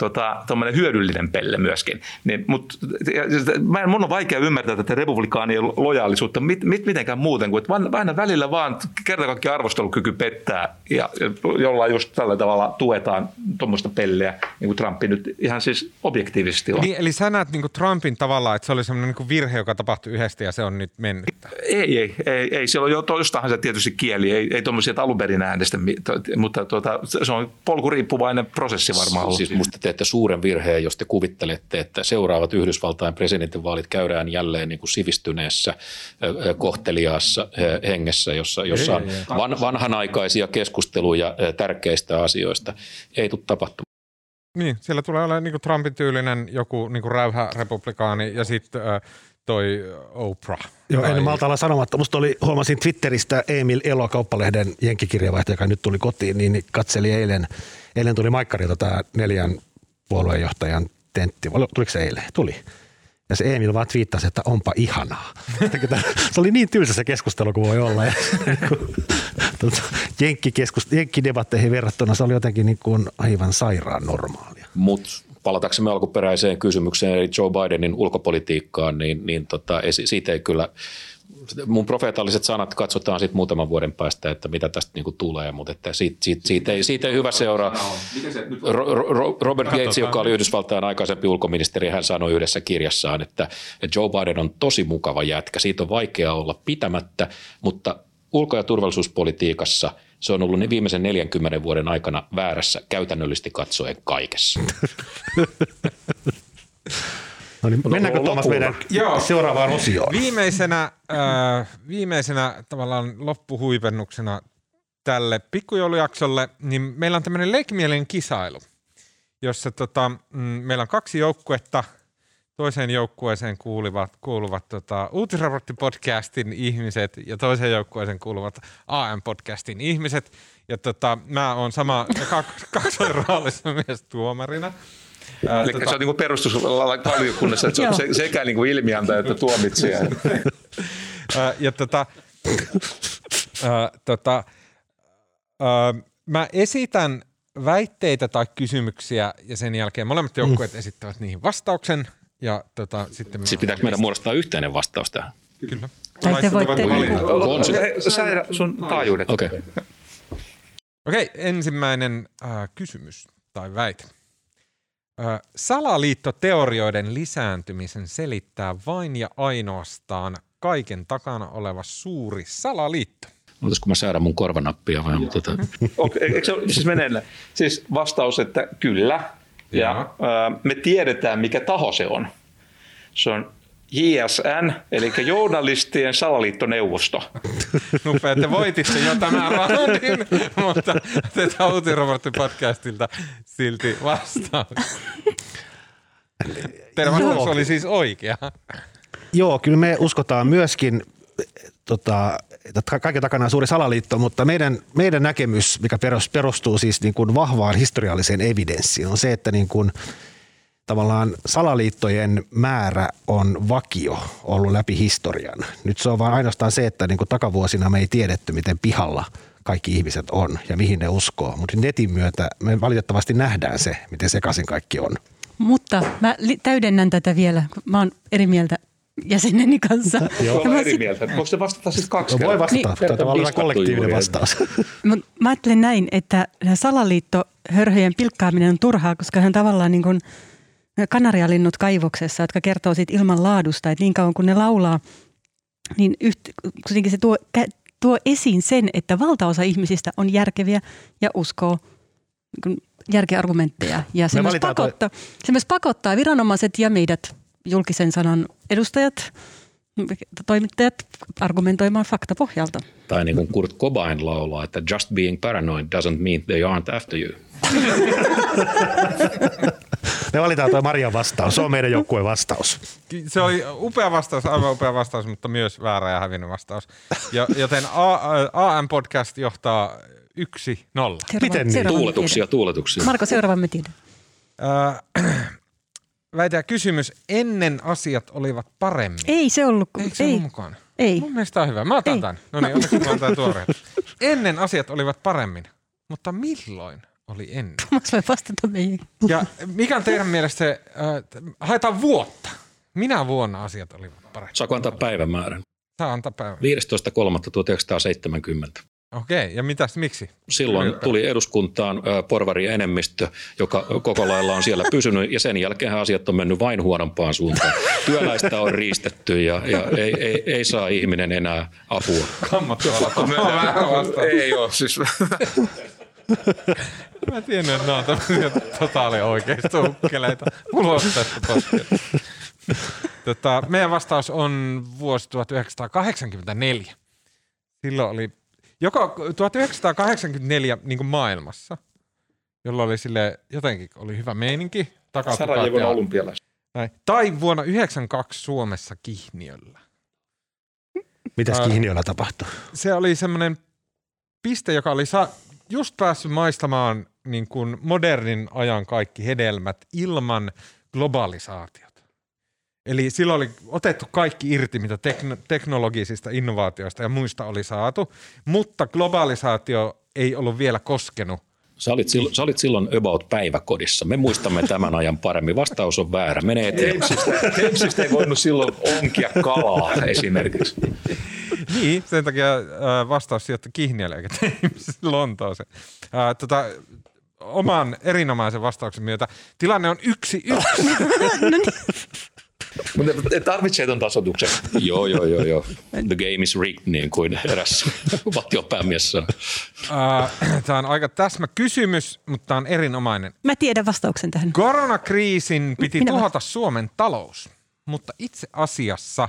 tota, hyödyllinen pelle myöskin. Niin, mut, mä en, mun on vaikea ymmärtää tätä republikaanien lojaalisuutta mit, mit, mitenkään muuten kuin, että vaan, aina välillä vaan kerta kaikki arvostelukyky pettää ja jollain just tällä tavalla tuetaan tuommoista pelleä, niin kuin Trumpi nyt ihan siis objektiivisesti on. Niin, eli sä näet niin kuin Trumpin tavallaan, että se oli semmoinen niin virhe, joka tapahtui yhdesti ja se on nyt mennyt. Ei, ei, ei, ei. siellä on jo jostahan se tietysti kieli, ei, ei tuommoisia alun perin äänestä, mutta tuota, se on polkuriippuvainen prosessi varmaan. Siis musta teette suuren virheen, jos te kuvittelette, että seuraavat Yhdysvaltain presidentinvaalit käydään jälleen niin kuin sivistyneessä, kohteliaassa hengessä, jossa, jossa on van, vanhanaikaisia keskusteluja tärkeistä asioista. Ei tule tapahtumaan. Niin, siellä tulee olemaan niin kuin Trumpin tyylinen joku niin kuin räyhä republikaani ja sitten äh, toi Oprah. Joo, en malta olla sanomatta. Musta oli, huomasin Twitteristä Emil Elo, kauppalehden jenkkikirjavaihtaja, joka nyt tuli kotiin, niin katseli eilen eilen tuli Maikkarilta tämä neljän puolueenjohtajan tentti. Tuliko se eilen? Tuli. Ja se Emil vaan twiittasi, että onpa ihanaa. se oli niin tylsä se keskustelu kuin voi olla. Ja, tuota, jenkkidebatteihin verrattuna se oli jotenkin niin kuin aivan sairaan normaalia. Mutta palataksemme alkuperäiseen kysymykseen, eli Joe Bidenin ulkopolitiikkaan, niin, niin tota, siitä ei kyllä mun profeetalliset sanat katsotaan sitten muutaman vuoden päästä, että mitä tästä niinku tulee, mutta että siitä, siitä, siitä, ei, siitä ei hyvä seuraa. Robert Gates, joka oli Yhdysvaltain aikaisempi ulkoministeri, hän sanoi yhdessä kirjassaan, että, että Joe Biden on tosi mukava jätkä. Siitä on vaikea olla pitämättä, mutta ulko- ja turvallisuuspolitiikassa se on ollut ne viimeisen 40 vuoden aikana väärässä käytännöllisesti katsoen kaikessa. No niin, mennäänkö Tuomas meidän Joo. seuraavaan osioon? Viimeisenä, äh, viimeisenä tavallaan loppuhuipennuksena tälle pikkujoulujaksolle, niin meillä on tämmöinen leikimielinen kisailu, jossa tota, mm, meillä on kaksi joukkuetta. Toiseen joukkueeseen kuuluvat, kuuluvat tota, Uutisraportti-podcastin ihmiset ja toiseen joukkueeseen kuuluvat AM-podcastin ihmiset. Ja tota, mä oon sama kaksoin roolissa myös tuomarina. Ää, Eli tota... se on niin perustuslakivaliokunnassa, että se on se, sekä niin kuin ilmiantaja että tuomitsija. ja tota, ää, tota, ää, mä esitän väitteitä tai kysymyksiä ja sen jälkeen molemmat joukkueet mm. esittävät niihin vastauksen. Ja tota, sitten siis pitääkö meidän muodostaa yhteinen vastaus tähän? Kyllä. Tai te voitte... Sä sun taajuudet. Okei. Okay. Okei, okay, ensimmäinen äh, kysymys tai väite. Salaliittoteorioiden lisääntymisen selittää vain ja ainoastaan kaiken takana oleva suuri salaliitto. Olisiko mä säädä mun korvanappia vai? Tota... Okay, eikö se siis menellä? Siis vastaus, että kyllä. Ja, ja me tiedetään, mikä taho se on. Se on JSN, eli journalistien salaliittoneuvosto. Nupea, te voititte jo tämän raundin, mutta otetaan Uutirobotti-podcastilta silti vastaus. Teidän vastaus oli siis oikea. Joo, kyllä me uskotaan myöskin, tota, että kaiken takana on suuri salaliitto, mutta meidän, meidän näkemys, mikä perustuu siis niin kuin vahvaan historialliseen evidenssiin, on se, että niin kuin – tavallaan salaliittojen määrä on vakio ollut läpi historian. Nyt se on vain ainoastaan se, että niin kuin takavuosina me ei tiedetty, miten pihalla kaikki ihmiset on ja mihin ne uskoo. Mutta netin myötä me valitettavasti nähdään se, miten sekaisin kaikki on. Mutta mä täydennän tätä vielä. Mä oon eri mieltä jäseneni kanssa. Joo, mä eri sit... mieltä. Voiko se vastata siis kaksi no, Voi vastata. Niin, Tämä on kollektiivinen vastaus. Mut mä ajattelen näin, että salaliitto hörhöjen pilkkaaminen on turhaa, koska hän tavallaan niin kuin – kanarialinnut kaivoksessa, jotka kertoo siitä ilman laadusta, että niin kauan kun ne laulaa, niin yht, kuitenkin se tuo, tuo esiin sen, että valtaosa ihmisistä on järkeviä ja uskoo järkeargumentteja. Ja se myös, pakottaa, toi... se myös pakottaa viranomaiset ja meidät julkisen sanan edustajat, toimittajat argumentoimaan faktapohjalta. Tai niin kuin Kurt Cobain laulaa, että just being paranoid doesn't mean they aren't after you. Me valitaan tuo Marian vastaus. Se on meidän joukkueen vastaus. Se oli upea vastaus, aivan upea vastaus, mutta myös väärä ja hävinnyt vastaus. Joten AM-podcast johtaa yksi nolla. Miten niin? Tuuletuksia, tuuletuksia. Marko, seuraava me tiedän. Väitä kysymys. Ennen asiat olivat paremmin. Ei se ollut. Eikö se ei. ollut mukaan? Ei. Mun mielestä on hyvä. Mä otan ei. tämän. No niin, onneksi mä otan tuoreen. Ennen asiat olivat paremmin. Mutta milloin? Oli ennen. Tuomas voi vastata meihin. Ja mikä on teidän mielestä se, äh, haetaan vuotta. Minä vuonna asiat olivat paremmin? Saako antaa päivämäärän? Saa antaa päivän. 15.3.1970. Okei, ja mitäs, miksi? Silloin tuli eduskuntaan porvari enemmistö, joka koko lailla on siellä pysynyt, ja sen jälkeen asiat on mennyt vain huonompaan suuntaan. Työläistä on riistetty, ja, ja ei, ei, ei saa ihminen enää apua. Kammottavaa. Ei ole, siis Mä tiedän, että nämä on tämmöisiä totaali oikeista ukkeleita ulos tästä. Tota, meidän vastaus on vuosi 1984. Silloin oli, joko 1984 niin kuin maailmassa, jolloin oli sille jotenkin oli hyvä meininki. Sarajevon olympialaiset. Tai vuonna 1992 Suomessa Kihniöllä. Mitäs Kihniöllä tapahtui? Se oli semmoinen piste, joka oli sa- just päässyt maistamaan niin kuin modernin ajan kaikki hedelmät ilman globalisaatiota. Eli silloin oli otettu kaikki irti, mitä tekno- teknologisista innovaatioista ja muista oli saatu, mutta globalisaatio ei ollut vielä koskenut Sä olit, silloin, sä olit silloin about päiväkodissa. Me muistamme tämän ajan paremmin. Vastaus on väärä. Mene eteenpäin. Hemsistä ei voinut silloin onkia kalaa esimerkiksi. Niin, sen takia äh, vastaus sijoittui Kihniölle eikä Lontooseen. Äh, tota, oman erinomaisen vastauksen myötä tilanne on yksi yksi. Mutta tarvitsee ton tasotuksen. joo, joo, joo, joo. The game is rigged, niin kuin eräs valtiopäämies sanoi. Äh, Tämä on aika täsmä kysymys, mutta tämä on erinomainen. Mä tiedän vastauksen tähän. Koronakriisin piti Minä tuhota Suomen talous, mutta itse asiassa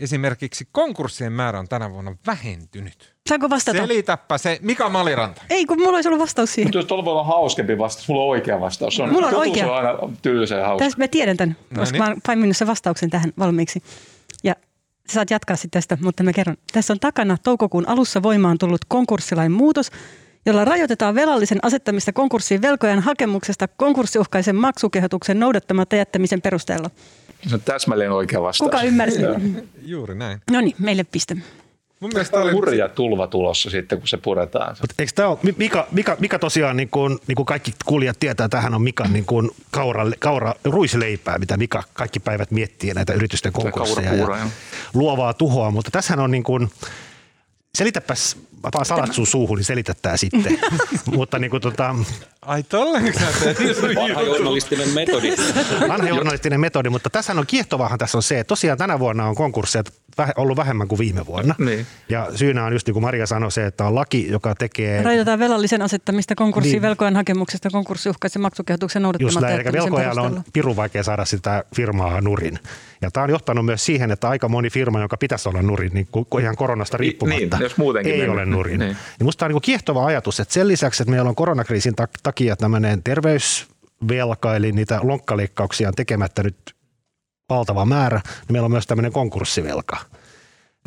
esimerkiksi konkurssien määrä on tänä vuonna vähentynyt. Saanko vastata? Selitäpä se Mika Maliranta. Ei, kun mulla olisi ollut vastaus siihen. Mutta jos tuolla voi olla hauskempi vastaus, mulla on oikea vastaus. Se on, Mulla on totuus oikea. on aina tylsä ja hauska. Tässä mä tiedän tämän, No koska niin. mä oon sen vastauksen tähän valmiiksi. Ja sä saat jatkaa sitten tästä, mutta mä kerron. Tässä on takana toukokuun alussa voimaan tullut konkurssilain muutos, jolla rajoitetaan velallisen asettamista konkurssiin velkojan hakemuksesta konkurssiuhkaisen maksukehotuksen noudattamatta jättämisen perusteella. Se on täsmälleen oikea vastaus. Kuka ymmärsi? Joo. Juuri näin. No niin, meille piste. Mun mielestä oli... Hurja tulva tulossa sitten, kun se puretaan. Mut eikö tämä ole, Mika, Mika, Mika tosiaan, niin kuin, niin kuin kaikki kuulijat tietää, tähän on Mikan niin kuin kaura, kaura, ruisleipää, mitä Mika kaikki päivät miettii näitä yritysten konkursseja ja joo. luovaa tuhoa, mutta tässähän on niin kuin, selitäpäs, mä paan salat sun suuhun, niin selitä tää sitten. mutta niin kuin tota, Ai tolleen sä teet? Vanha journalistinen metodi. vanha journalistinen metodi, mutta tässä on kiehtovahan tässä on se, että tosiaan tänä vuonna on konkursseja ollut vähemmän kuin viime vuonna. Niin. Ja syynä on just niin kuin Maria sanoi se, että on laki, joka tekee Rajoitetaan velallisen asettamista konkurssiin Niin. velkojan hakemuksesta konkurssiuhkaisen maksukehotuksen Just noudattamatta näin, eli jättämisen velkojan on pirun vaikea saada sitä firmaa nurin. Ja tämä on johtanut myös siihen, että aika moni firma, joka pitäisi olla nurin, niin ku- ihan koronasta Niin, riippumatta, jos muutenkin ei mennyt. ole nurin. Niin. Niin. Niin musta on niin kiehtova ajatus, että sen lisäksi, että meillä on koronakriisin tak- takia tämmöinen terveysvelka, eli niitä lonkkaleikkauksia on tekemättä nyt valtava määrä, niin meillä on myös tämmöinen konkurssivelka.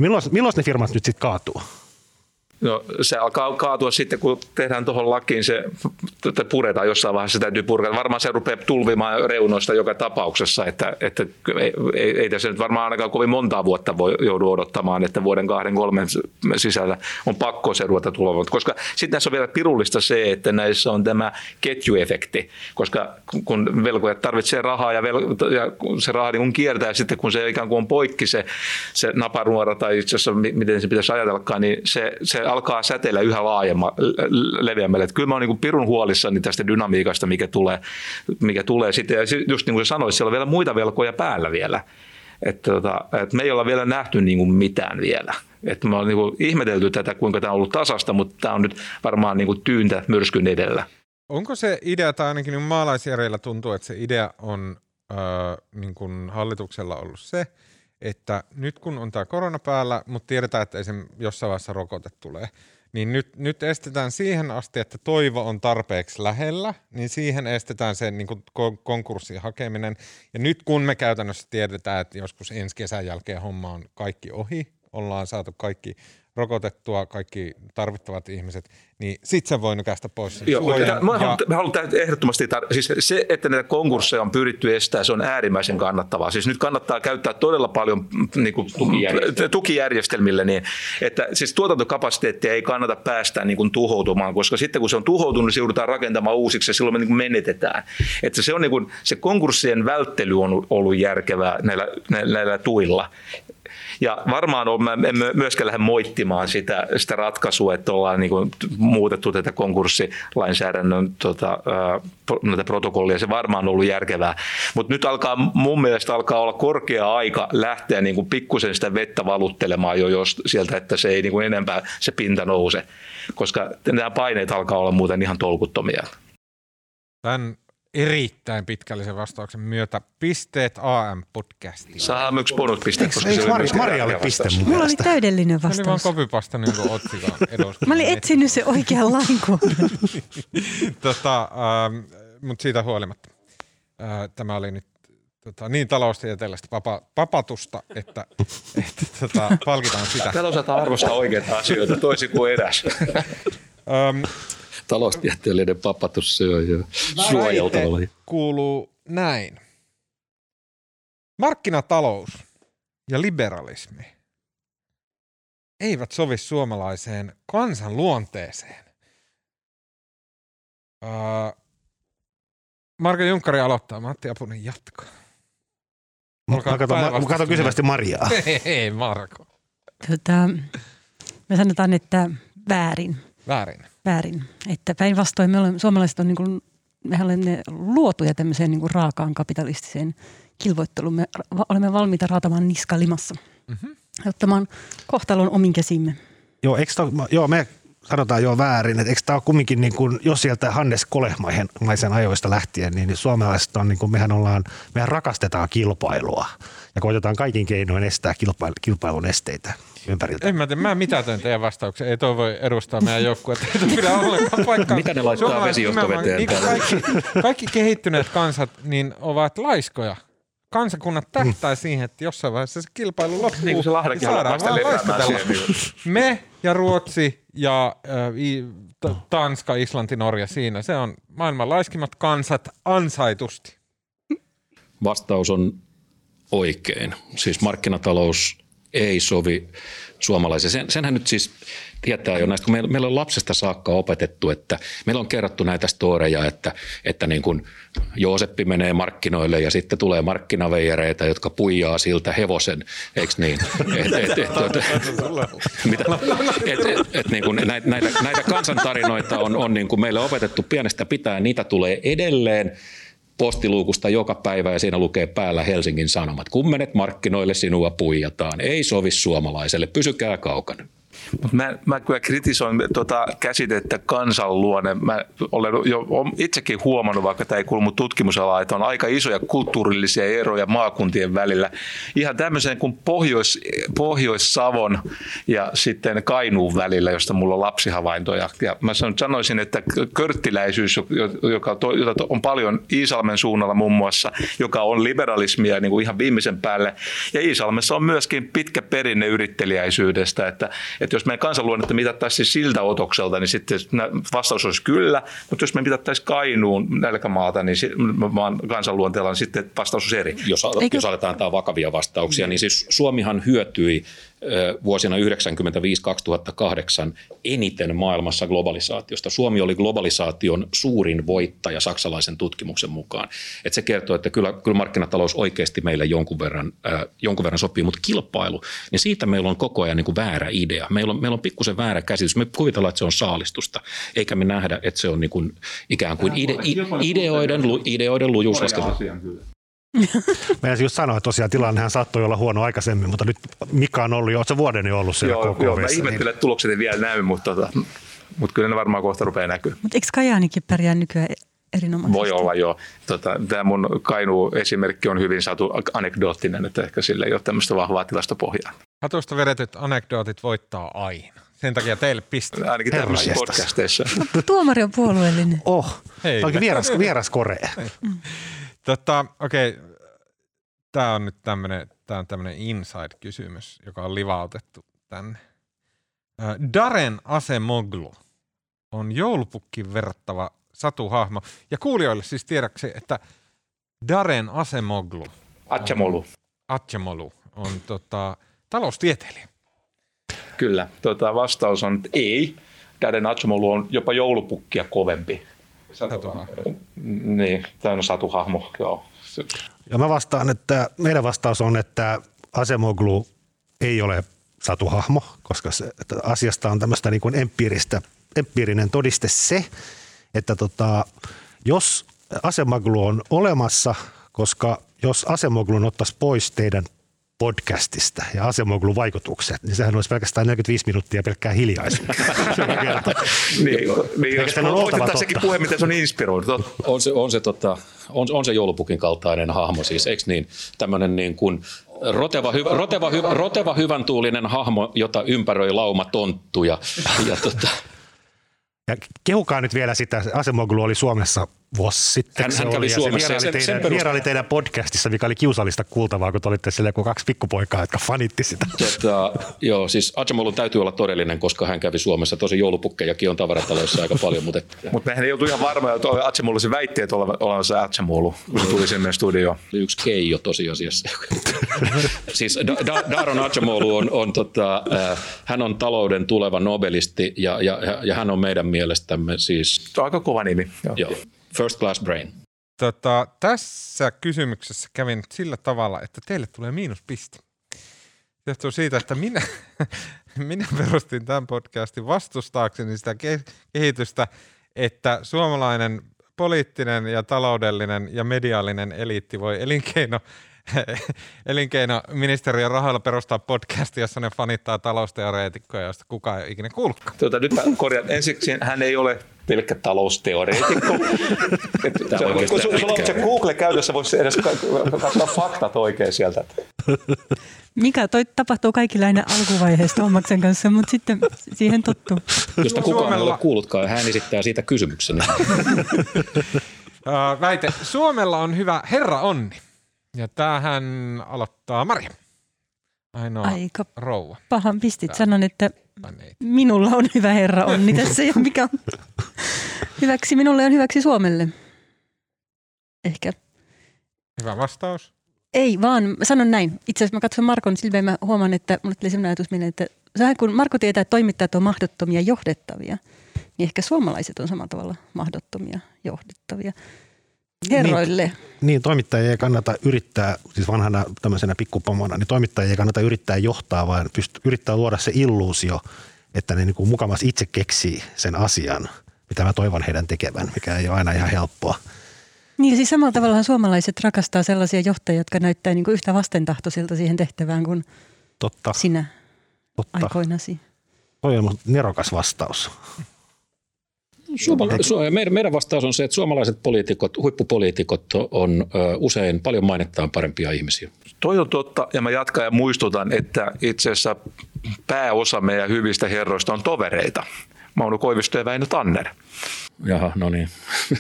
Milloin, milloin ne firmat nyt sitten kaatuu? No, se alkaa kaatua sitten, kun tehdään tuohon lakiin, se puretaan jossain vaiheessa, se täytyy purkaa. Varmaan se rupeaa tulvimaan reunoista joka tapauksessa, että, että ei, ei, ei tässä nyt varmaan ainakaan kovin montaa vuotta voi joudu odottamaan, että vuoden kahden, kolmen sisällä on pakko se ruveta tulemaan. Koska sitten näissä on vielä pirullista se, että näissä on tämä ketjuefekti, koska kun velkojat tarvitsee rahaa ja, vel, ja se raha niin kun kiertää sitten, kun se ikään kuin on poikki se, se napanuora tai itse asiassa mi- miten se pitäisi ajatellakaan, niin se, se alkaa säteillä yhä laajemma, leveämmälle. Kyllä mä oon niin pirun huolissani tästä dynamiikasta, mikä tulee, mikä tulee sitten. Ja just niin kuin sanoit, siellä on vielä muita velkoja päällä vielä. Että tota, et me ei olla vielä nähty niin kuin mitään vielä. Että me on niin kuin ihmetelty tätä, kuinka tämä on ollut tasasta, mutta tämä on nyt varmaan niin kuin tyyntä myrskyn edellä. Onko se idea, tai ainakin niin maalaisjärjellä tuntuu, että se idea on äh, niin kuin hallituksella ollut se, että nyt kun on tämä korona päällä, mutta tiedetään, että se jossain vaiheessa rokote tulee, niin nyt, nyt estetään siihen asti, että toivo on tarpeeksi lähellä, niin siihen estetään se niin kon- konkurssin hakeminen. Ja nyt kun me käytännössä tiedetään, että joskus ensi kesän jälkeen homma on kaikki ohi, ollaan saatu kaikki rokotettua, kaikki tarvittavat ihmiset, niin sit se voi nykäistä pois Joo, suojan. mutta mä, ja- haluan, mä haluan ehdottomasti, tar- siis se, että näitä konkursseja on pyritty estää, se on äärimmäisen kannattavaa. Siis nyt kannattaa käyttää todella paljon mm, niin kuin, tukijärjestelmille. tukijärjestelmille, niin että siis tuotantokapasiteettia ei kannata päästää niin kuin tuhoutumaan, koska sitten kun se on tuhoutunut, niin se joudutaan rakentamaan uusiksi ja silloin me niin kuin menetetään. Että se, on niin kuin, se konkurssien välttely on ollut järkevää näillä, näillä, näillä tuilla. Ja varmaan on, mä en myöskään lähde moittimaan sitä, sitä ratkaisua, että ollaan niin kuin muutettu tätä konkurssilainsäädännön tota, näitä protokollia. Se varmaan on ollut järkevää. Mutta nyt alkaa, mun mielestä alkaa olla korkea aika lähteä niin kuin pikkusen sitä vettä valuttelemaan jo jos, sieltä, että se ei niin kuin enempää se pinta nouse. Koska nämä paineet alkaa olla muuten ihan tolkuttomia. Tämän erittäin pitkällisen vastauksen myötä pisteet AM-podcastiin. Se Saa yksi bonuspiste, Eikö, koska eikö se oli Mari, tärkeä piste vastaus. mun Mulla oli täydellinen oli vaan vastaus. kopipasta niin kuin otsikon eduskunnan. Mä olin etsinyt se oikean lainkohdan. tota, ähm, mutta siitä huolimatta. Äh, tämä oli nyt tota, niin taloustieteellistä papa, papatusta, että, että tota, palkitaan sitä. Täällä osataan arvostaa oikeita asioita toisin kuin eräs. Ähm, taloustieteellinen papatus se on jo suojeltavalla. kuuluu näin. Markkinatalous ja liberalismi eivät sovi suomalaiseen kansan luonteeseen. Uh, Marko Junkkari aloittaa, Matti Apunen jatkaa. Olkaa Mä katson, mä, mä katson päinvastainen. kysyvästi Mariaa. Ei, Marko. Tota, me sanotaan, että väärin. Väärin. Väärin. Että päinvastoin me olemme, suomalaiset on niin kuin, mehän olemme luotuja tämmöiseen niin kuin raakaan kapitalistiseen kilvoitteluun. Me olemme valmiita raatamaan niska limassa. Mhm. Ja ottamaan kohtalon omin käsimme. Joo, eikö tää, joo, me sanotaan jo väärin, että eikö tämä ole kumminkin, niin kuin, jos sieltä Hannes Kolehmaisen ajoista lähtien, niin suomalaiset on, niin kuin, mehän ollaan, mehän rakastetaan kilpailua ja koitetaan kaikin keinoin estää kilpailu, kilpailun esteitä ympäriltä. En mä tiedä, mä mitätön teidän vastauksen. Ei toi voi edustaa meidän joukkuetta. Ei pidä ollenkaan paikkaa. Mitä ne laittaa vesijohtoveteen niin kaikki, kaikki kehittyneet kansat niin ovat laiskoja. Kansakunnat tähtää siihen, että jossain vaiheessa se kilpailu loppuu. Niin kuin se Lahdenkin saadaan. Niin. Me ja Ruotsi ja äh, i, t- Tanska, Islanti, Norja siinä. Se on maailman laiskimmat kansat ansaitusti. Vastaus on oikein. Siis markkinatalous ei sovi suomalaisen. Sen, senhän nyt siis tietää jo näistä, kun meillä, meillä on lapsesta saakka opetettu, että meillä on kerrottu näitä storeja, että, että niin kuin Jooseppi menee markkinoille ja sitten tulee markkinaveijareita, jotka puijaa siltä hevosen, eikö niin? Et, et, et, et, mitä? Et, et, et, niin kuin näitä, näitä kansantarinoita on, on niin kuin meille opetettu pienestä pitää, niitä tulee edelleen postiluukusta joka päivä ja siinä lukee päällä Helsingin Sanomat. Kun menet markkinoille, sinua puijataan. Ei sovi suomalaiselle, pysykää kaukana. Mut Mä, mä kyllä kritisoin tuota käsitettä kansanluonne. Mä olen jo itsekin huomannut, vaikka tämä ei kuulu mun tutkimusalaan, että on aika isoja kulttuurillisia eroja maakuntien välillä. Ihan tämmöiseen kuin Pohjois, Pohjois-Savon ja sitten Kainuun välillä, josta mulla on lapsihavaintoja. Ja mä san- sanoisin, että körttiläisyys, joka to- jota on paljon Iisalmen suunnalla muun muassa, joka on liberalismia niin kuin ihan viimeisen päälle. Ja Iisalmessa on myöskin pitkä perinne yrittelijäisyydestä, että, että jos meidän kansanluonnetta mitattaisiin siltä otokselta, niin sitten vastaus olisi kyllä, mutta jos me mitattaisiin Kainuun nälkämaata, niin maan kansanluonteella, niin sitten vastaus olisi eri. Jos, Eikö- jos aletaan antaa vakavia vastauksia, niin siis Suomihan hyötyi vuosina 1995-2008 eniten maailmassa globalisaatiosta. Suomi oli globalisaation suurin voittaja saksalaisen tutkimuksen mukaan. Et se kertoo, että kyllä, kyllä markkinatalous oikeasti meille jonkun verran, äh, jonkun verran sopii, mutta kilpailu, niin siitä meillä on koko ajan niin kuin väärä idea. Meillä on, meillä on pikkusen väärä käsitys. Me kuvitellaan, että se on saalistusta, eikä me nähdä, että se on niin kuin, ikään kuin ide, ideoiden, ideoiden Meidän just sanoa, että tosiaan tilannehan saattoi olla huono aikaisemmin, mutta nyt Mika on ollut jo, oletko vuoden jo ollut siellä Joo, joo, mä KKV:ssä, ihmettelen, että tulokset ei vielä näy, mutta, tota, mutta kyllä ne varmaan kohta rupeaa näkyä. Mutta eikö Kajaanikin pärjää nykyään erinomaisesti? Voi olla jo. Tota, Tämä mun Kainuu-esimerkki on hyvin saatu anekdoottinen, että ehkä sillä ei ole tämmöistä vahvaa tilastopohjaa. Hatusta vedetyt anekdootit voittaa aina. Sen takia teille piste. Ainakin tämmöisissä podcasteissa. Tuomari on puolueellinen. Oh, Hei. Tämä onkin vieras, vieras Korea. Tota, okei, okay. tämä on nyt tämmöinen tää on tämmönen inside-kysymys, joka on livautettu tänne. Daren Asemoglu on joulupukkin verrattava satuhahmo. Ja kuulijoille siis tiedäksi, että Daren Asemoglu, Atchamolu. Atjamolu, on tota, taloustieteilijä. Kyllä. Tota, vastaus on, että ei. Daden Atchamolu on jopa joulupukkia kovempi. Satuhahmo. Niin, tämä on satuhahmo, joo. Ja mä vastaan, että meidän vastaus on, että Asemoglu ei ole satuhahmo, koska se, että asiasta on tämmöistä niin kuin empiiristä, empiirinen todiste se, että tota, jos Asemoglu on olemassa, koska jos Asemoglu ottaisi pois teidän podcastista ja Asemoglu vaikutukset, niin sehän olisi pelkästään 45 minuuttia pelkkää hiljaisuutta. Niin, niin jos on oltava totta. puhe, miten se on inspiroinut. On se, on, se, tota, on, on se joulupukin kaltainen hahmo siis, eikö niin? Tämmöinen niin kuin roteva, hy, roteva, hy, roteva hyvän tuulinen hahmo, jota ympäröi lauma tonttuja. Ja tota, Ja kehukaa nyt vielä sitä, Asemoglu oli Suomessa vuosi sitten Hän- se hän kävi oli, ja Suomessa vieraili, sen- teidän, sen vieraili teidän podcastissa, mikä oli kiusallista kuultavaa, kun te olitte siellä joku kaksi pikkupoikaa, jotka fanitti sitä. Tota, joo, siis Acemolun täytyy olla todellinen, koska hän kävi Suomessa. Tosi joulupukkejakin on tavarataloissa aika paljon, mutta et, Mutta mehän ei oltu ihan varmoja, että Atsemulu se väitti, että ollaan se Atsemulu, kun se tuli sinne studioon. yksi keijo tosiasiassa. siis da- da- Daron on, on tota, äh, hän on talouden tuleva nobelisti ja, ja, ja hän on meidän mielestämme siis Se on aika kova nimi. Joo. joo, first class brain. Tota, tässä kysymyksessä kävin nyt sillä tavalla, että teille tulee miinuspiste. Se Johtuu siitä, että minä, minä perustin tämän podcastin vastustaakseni sitä ke- kehitystä, että suomalainen poliittinen ja taloudellinen ja mediaalinen eliitti voi elinkeino, elinkeinoministeriön rahoilla perustaa podcastia, jossa ne fanittaa talousteoreetikkoja, joista kukaan ei ole ikinä kuullutkaan. Tuota, nyt mä korjaan. Ensiksi hän ei ole pelkkä talousteoreetikko. Kun sulla on se Google käytössä, voisi edes ka- katsoa faktat oikein sieltä. Mikä toi tapahtuu kaikille aina alkuvaiheessa Tommaksen kanssa, mutta sitten siihen tottuu. Josta kukaan ei ole kuullutkaan hän esittää siitä kysymyksen. Väite. Suomella on hyvä herra onni. Ja tämähän aloittaa Maria. Ainoa Aika rouva. pahan pistit. Sanon, että Neiti. minulla on hyvä herra onni tässä ja mikä on hyväksi minulle on hyväksi Suomelle. Ehkä. Hyvä vastaus. Ei, vaan sanon näin. Itse asiassa mä katson Markon silmeen mä huomaan, että mulle tuli sellainen ajatus mieleen, että sehän kun Marko tietää, että toimittajat on mahdottomia johdettavia, niin ehkä suomalaiset on samalla tavalla mahdottomia johdettavia. Herroille. Niin, toimittajia ei kannata yrittää, siis vanhana tämmöisenä pikkupomona, niin toimittajia ei kannata yrittää johtaa, vaan pyst- yrittää luoda se illuusio, että ne niin kuin mukamas itse keksii sen asian, mitä mä toivon heidän tekevän, mikä ei ole aina ihan helppoa. Niin siis samalla tavalla suomalaiset rakastaa sellaisia johtajia, jotka näyttää niin kuin yhtä vastentahtoisilta siihen tehtävään kuin Totta, sinä totta. aikoinasi. Toi on nerokas vastaus. Suomala- Su- meidän, meidän vastaus on se, että suomalaiset poliitikot, huippupoliitikot on ö, usein paljon mainettaan parempia ihmisiä. Toi on totta, ja mä jatkan ja muistutan, että itse asiassa pääosa meidän hyvistä herroista on tovereita. Mauno Koivisto ja Väinö Tanner. Jaha, no niin.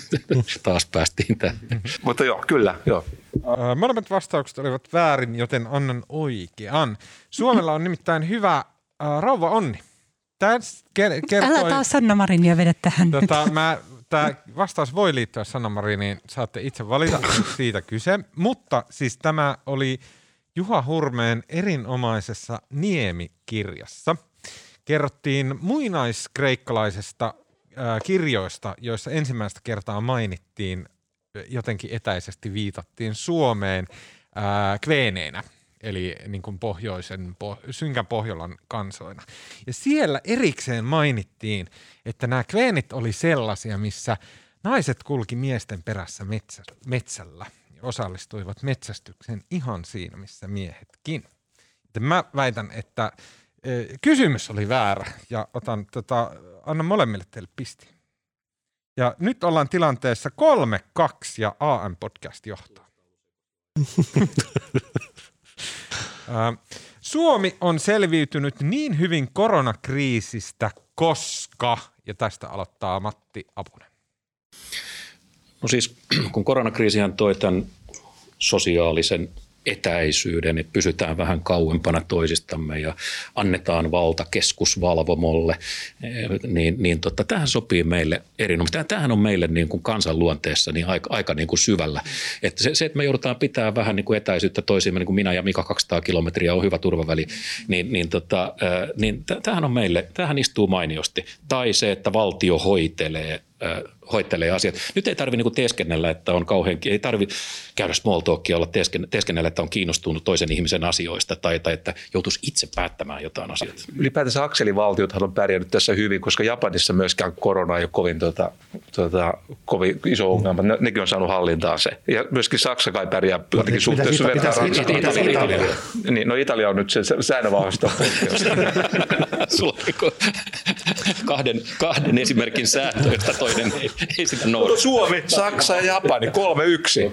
Taas päästiin tähän. Mutta joo, kyllä, joo. Uh, molemmat vastaukset olivat väärin, joten annan oikean. Suomella on nimittäin hyvä rouva onni. Ker- kertoi... Älä taas Sanna Marinia vedä tähän nyt. Tota, mä, tämä vastaus voi liittyä Sanna Mariniin, saatte itse valita, siitä kyse. Mutta siis tämä oli Juha Hurmeen erinomaisessa Niemi-kirjassa. Kerrottiin muinaiskreikkalaisesta äh, kirjoista, joissa ensimmäistä kertaa mainittiin, jotenkin etäisesti viitattiin Suomeen äh, kveeneinä eli niin kuin pohjoisen, po, synkän Pohjolan kansoina. Ja siellä erikseen mainittiin, että nämä kveenit oli sellaisia, missä naiset kulki miesten perässä metsä, metsällä ja osallistuivat metsästykseen ihan siinä, missä miehetkin. Joten mä väitän, että e, kysymys oli väärä ja otan, tota, annan molemmille teille pisti. Ja nyt ollaan tilanteessa 3-2 ja AM-podcast johtaa. Suomi on selviytynyt niin hyvin koronakriisistä, koska, ja tästä aloittaa Matti Apunen. No siis, kun koronakriisihän toi tämän sosiaalisen etäisyyden, että pysytään vähän kauempana toisistamme ja annetaan valta keskusvalvomolle, niin, niin tota, tähän sopii meille erinomaisesti. Tämähän on meille niin kuin kansanluonteessa niin aika, aika niin kuin syvällä. Että se, se, että me joudutaan pitää vähän niin kuin etäisyyttä toisiimme, niin kuin minä ja Mika 200 kilometriä on hyvä turvaväli, niin, niin, tota, niin tämähän on meille, tähän istuu mainiosti. Tai se, että valtio hoitelee hoitelee asiat. Nyt ei tarvitse niinku teeskennellä, että on kauhean, ei tarvitse käydä small talkia, olla teeskennellä, että on kiinnostunut toisen ihmisen asioista tai, tai että joutuisi itse päättämään jotain asioita. Ylipäätänsä akselivaltiothan on pärjännyt tässä hyvin, koska Japanissa myöskään korona ei ole kovin, tuota, tuota, kovin iso ongelma. Ne, nekin on saanut hallintaan se. Ja myöskin Saksa kai pärjää jotenkin suhteessa. Niin, no Italia on nyt se säännönvahvista Sulla on kahden, kahden esimerkin sääntö, josta toinen ei, ei sitä noudata. Suomi, Saksa ja Japani, kolme yksi.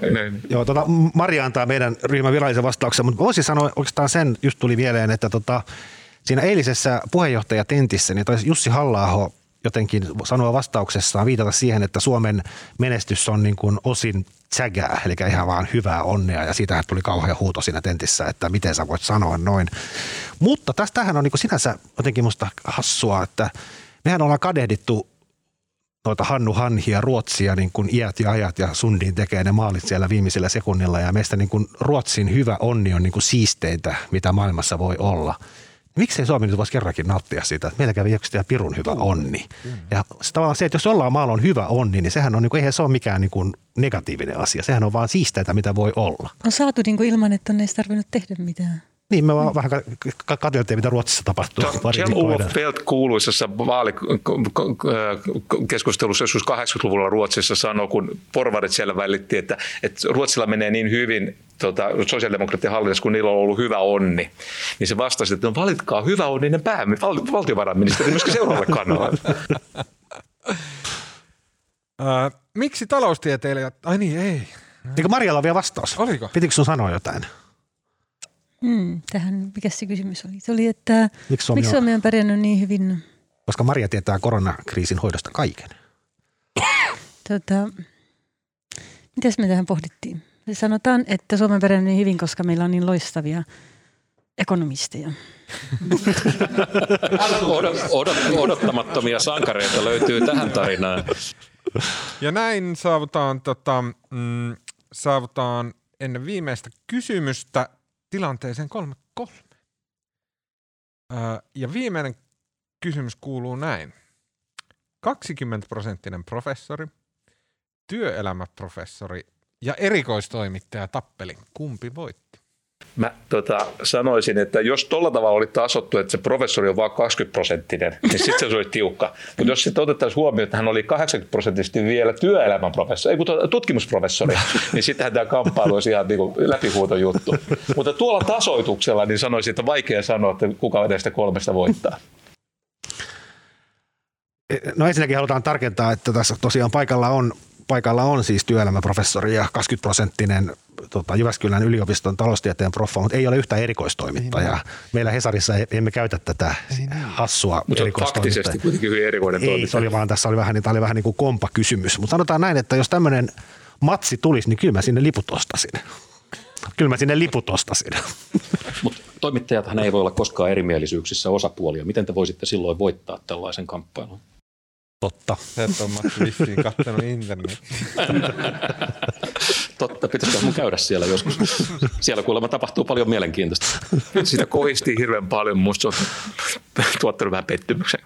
Joo, tota, Maria antaa meidän ryhmän virallisen vastauksen, mutta voisin sanoa oikeastaan sen, just tuli mieleen, että tota, siinä eilisessä puheenjohtajatentissä, niin Jussi halla jotenkin sanoa vastauksessaan, viitata siihen, että Suomen menestys on niin kuin osin tsägää, eli ihan vaan hyvää onnea, ja siitähän tuli kauhean huuto siinä tentissä, että miten sä voit sanoa noin. Mutta tästähän on niin kuin sinänsä jotenkin musta hassua, että mehän ollaan kadehdittu noita Hannu Hanhia Ruotsia niin kuin iät ja ajat ja Sundin tekee ne maalit siellä viimeisellä sekunnilla ja meistä niin kuin Ruotsin hyvä onni on niin kuin siisteintä, mitä maailmassa voi olla. Miksei Suomi nyt voisi kerrankin nauttia siitä, että meillä kävi yksi pirun hyvä onni. Ja se tavallaan se, että jos jollain maalla on hyvä onni, niin sehän on, niin kuin, eihän se ole mikään niin kuin negatiivinen asia. Sehän on vaan siisteintä, mitä voi olla. On saatu niin kuin ilman, että on edes tarvinnut tehdä mitään. Niin, me vaan vähän katseltiin, mitä Ruotsissa tapahtuu. Siellä Uwe Felt kuuluisessa vaalikeskustelussa joskus 80-luvulla Ruotsissa sanoi, kun porvarit siellä välitti, että, että Ruotsilla menee niin hyvin tota, sosiaalidemokraattien hallitus, kun niillä on ollut hyvä onni. Niin se vastasi, että no valitkaa hyvä onninen päämi, val, valtiovarainministeri myöskin seuraavalle kannalle. Miksi taloustieteilijät? Ai niin, ei. Eikö Marjalla on vielä vastaus? Oliko? Pitikö sun sanoa jotain? Hmm, tähän, mikä se kysymys oli? Se oli, että Miksi Suomi, miksi Suomi on pärjännyt niin hyvin? Koska Maria tietää koronakriisin hoidosta kaiken. Tota, mitäs me tähän pohdittiin? Sanotaan, että Suomi on pärjännyt niin hyvin, koska meillä on niin loistavia ekonomisteja. Odot, odot, odottamattomia sankareita löytyy tähän tarinaan. Ja näin saavutaan, tota, mm, saavutaan ennen viimeistä kysymystä tilanteeseen 3-3. Öö, ja viimeinen kysymys kuuluu näin. 20 prosenttinen professori, työelämäprofessori ja erikoistoimittaja tappeli. Kumpi voitti? Mä tota, sanoisin, että jos tuolla tavalla oli tasottu, että se professori on vain 20 prosenttinen, niin sitten se oli tiukka. Mutta jos sitten otettaisiin huomioon, että hän oli 80 prosenttisesti vielä työelämän professori, ei kun tutkimusprofessori, niin sittenhän tämä kamppailu olisi ihan niin läpihuuto juttu. Mutta tuolla tasoituksella niin sanoisin, että vaikea sanoa, että kuka näistä kolmesta voittaa. No ensinnäkin halutaan tarkentaa, että tässä tosiaan paikalla on paikalla on siis työelämäprofessori ja 20 prosenttinen tota, Jyväskylän yliopiston taloustieteen proffa, mutta ei ole yhtä erikoistoimittajaa. Niin, Meillä Hesarissa emme käytä tätä niin, hassua mutta erikoistoimittajaa. faktisesti kuitenkin hyvin erikoinen Ei, se oli vaan, tässä oli vähän, niin, tämä oli vähän niin kuin kompa-kysymys. Mutta sanotaan näin, että jos tämmöinen matsi tulisi, niin kyllä mä sinne liput ostasin. Kyllä mä sinne liput ostasin. Mutta toimittajathan ei voi olla koskaan erimielisyyksissä osapuolia. Miten te voisitte silloin voittaa tällaisen kamppailun? Totta. Se et ole Matti vissiin kattonut internet. Totta, pitäisikö mun käydä siellä joskus. Siellä kuulemma tapahtuu paljon mielenkiintoista. Sitä kohistiin hirveän paljon, musta se on tuottanut vähän pettymyksen.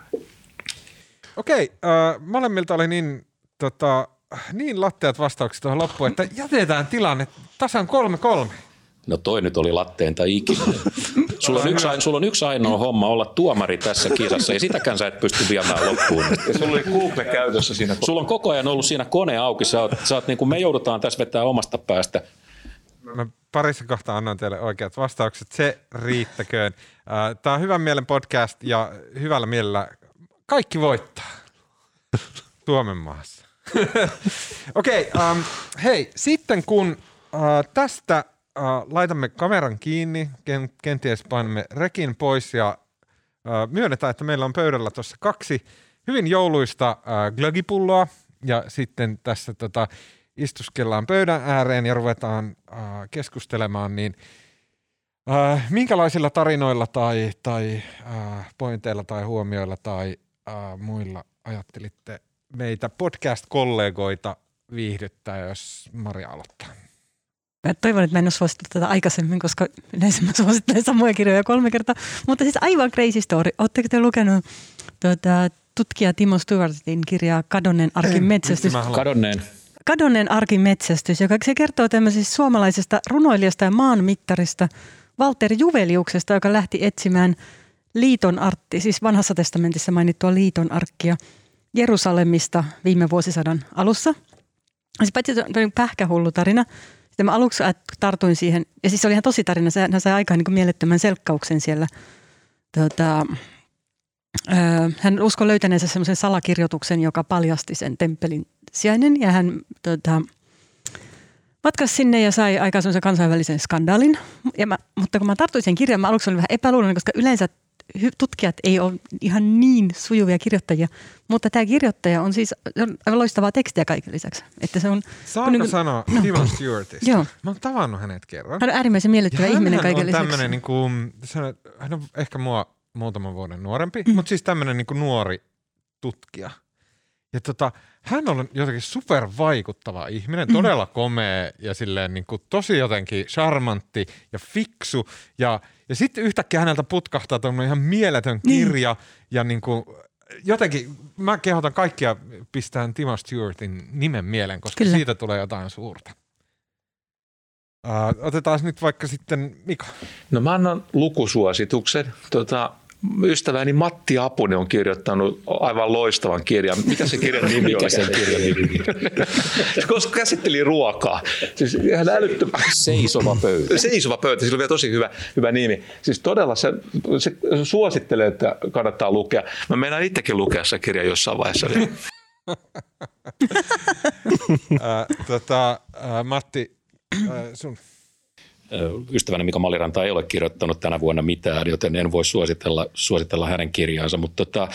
Okei, äh, molemmilta oli niin, tota, niin latteat vastaukset tuohon loppuun, että jätetään tilanne tasan kolme kolme. No toi nyt oli latteen tai ikinä. Sulla on, yksi, sulla on yksi ainoa homma olla tuomari tässä kisassa ja sitäkään sä et pysty viemään loppuun. Ja sulla oli Google käytössä siinä. Sulla on koko ajan ollut siinä kone auki. Sä oot, sä oot niin kuin me joudutaan tässä vetää omasta päästä. Mä parissa kohtaa annan teille oikeat vastaukset. Se riittäköön. Tämä on hyvän mielen podcast ja hyvällä mielellä kaikki voittaa Suomen maassa. Okei, okay, um, hei, sitten kun uh, tästä äh, laitamme kameran kiinni, kenties painamme rekin pois ja äh, myönnetään, että meillä on pöydällä tuossa kaksi hyvin jouluista äh, glögipulloa ja sitten tässä tota, istuskellaan pöydän ääreen ja ruvetaan keskustelemaan, niin minkälaisilla tarinoilla tai, tai pointeilla tai huomioilla tai muilla ajattelitte meitä podcast-kollegoita viihdyttää, jos Maria aloittaa? Mä toivon, että mä en ole suosittanut tätä aikaisemmin, koska yleensä mä suosittelen samoja kirjoja kolme kertaa. Mutta siis aivan crazy story. Oletteko te lukenut tuota, tutkija Timo Stewartin kirjaa Kadonneen arkin metsästys? Kadonneen. Kadonneen arkin metsästys, joka se kertoo tämmöisestä suomalaisesta runoilijasta ja maanmittarista Walter Juveliuksesta, joka lähti etsimään liiton artti, siis vanhassa testamentissa mainittua liiton arkkia Jerusalemista viime vuosisadan alussa. Se paitsi pähkähullu tarina, sitten mä aluksi tartuin siihen, ja siis se oli ihan tosi tarina, hän sai aikaan niin mielettömän selkkauksen siellä. Tota, hän uskoi löytäneensä semmoisen salakirjoituksen, joka paljasti sen temppelin sijainen, ja hän tota, matkasi sinne ja sai aikaan semmoisen kansainvälisen skandaalin. Ja mä, mutta kun mä tartuin sen kirjaan, mä aluksi olin vähän epäluuloinen, koska yleensä tutkijat ei ole ihan niin sujuvia kirjoittajia, mutta tämä kirjoittaja on siis on aivan loistavaa tekstiä kaiken lisäksi. Että se on, Saanko niin kuin- sanoa no. Timon Stewartista? Joo. Mä oon tavannut hänet kerran. Hän on äärimmäisen miellyttävä ihminen kaiken on lisäksi. tämmönen niin kuin, hän on ehkä mua muutaman vuoden nuorempi, mm. mutta siis tämmöinen niin nuori tutkija. Ja tota, hän on jotenkin super vaikuttava ihminen, todella komea ja silleen niin kuin tosi jotenkin charmantti ja fiksu. Ja, ja sitten yhtäkkiä häneltä putkahtaa tuommoinen ihan mieletön Niin. kirja ja niin kuin, jotenkin mä kehotan kaikkia pistään Timo Stewartin nimen mieleen, koska Kyllä. siitä tulee jotain suurta. Uh, otetaan nyt vaikka sitten Mika. No mä annan lukusuosituksen. Tota, ystäväni Matti Apunen on kirjoittanut aivan loistavan kirjan. Mikä se kirjan nimi oli? sen kirjan nimi? Koska käsitteli ruokaa. Siis ihan älyttömän. Seisova pöytä. Seisova pöytä, sillä on vielä tosi hyvä, hyvä nimi. Siis todella se, se suosittelee, että kannattaa lukea. Mä meinaan itsekin lukea se kirja jossain vaiheessa. Äh, tota, äh, Matti, äh, sun. Ystäväni Mika Maliranta ei ole kirjoittanut tänä vuonna mitään, joten en voi suositella, suositella hänen kirjaansa. Mutta tota,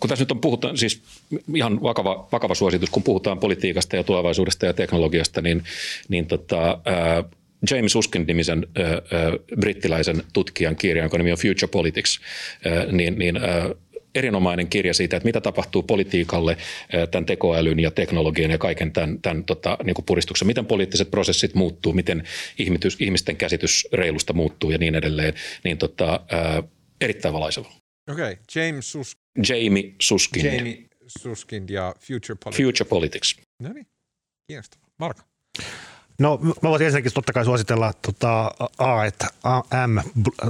kun tässä nyt on puhutaan, siis ihan vakava, vakava suositus, kun puhutaan politiikasta ja tulevaisuudesta ja teknologiasta, niin, niin tota, James Uskin-nimisen brittiläisen tutkijan kirja, jonka nimi on Future Politics, niin, niin erinomainen kirja siitä, että mitä tapahtuu politiikalle ö, tämän tekoälyn ja teknologian ja kaiken tämän, tämän tota, niin kuin puristuksen, miten poliittiset prosessit muuttuu, miten ihmitys, ihmisten käsitys reilusta muuttuu ja niin edelleen, niin tota, ö, erittäin valaiseva. Okei, okay. James Sus- Jamie Suskin, Jamie Suskind ja Future Politics. Future Politics. No niin, kiinnostavaa. Marko. No mä voisin ensinnäkin totta kai suositella tota, A, että AM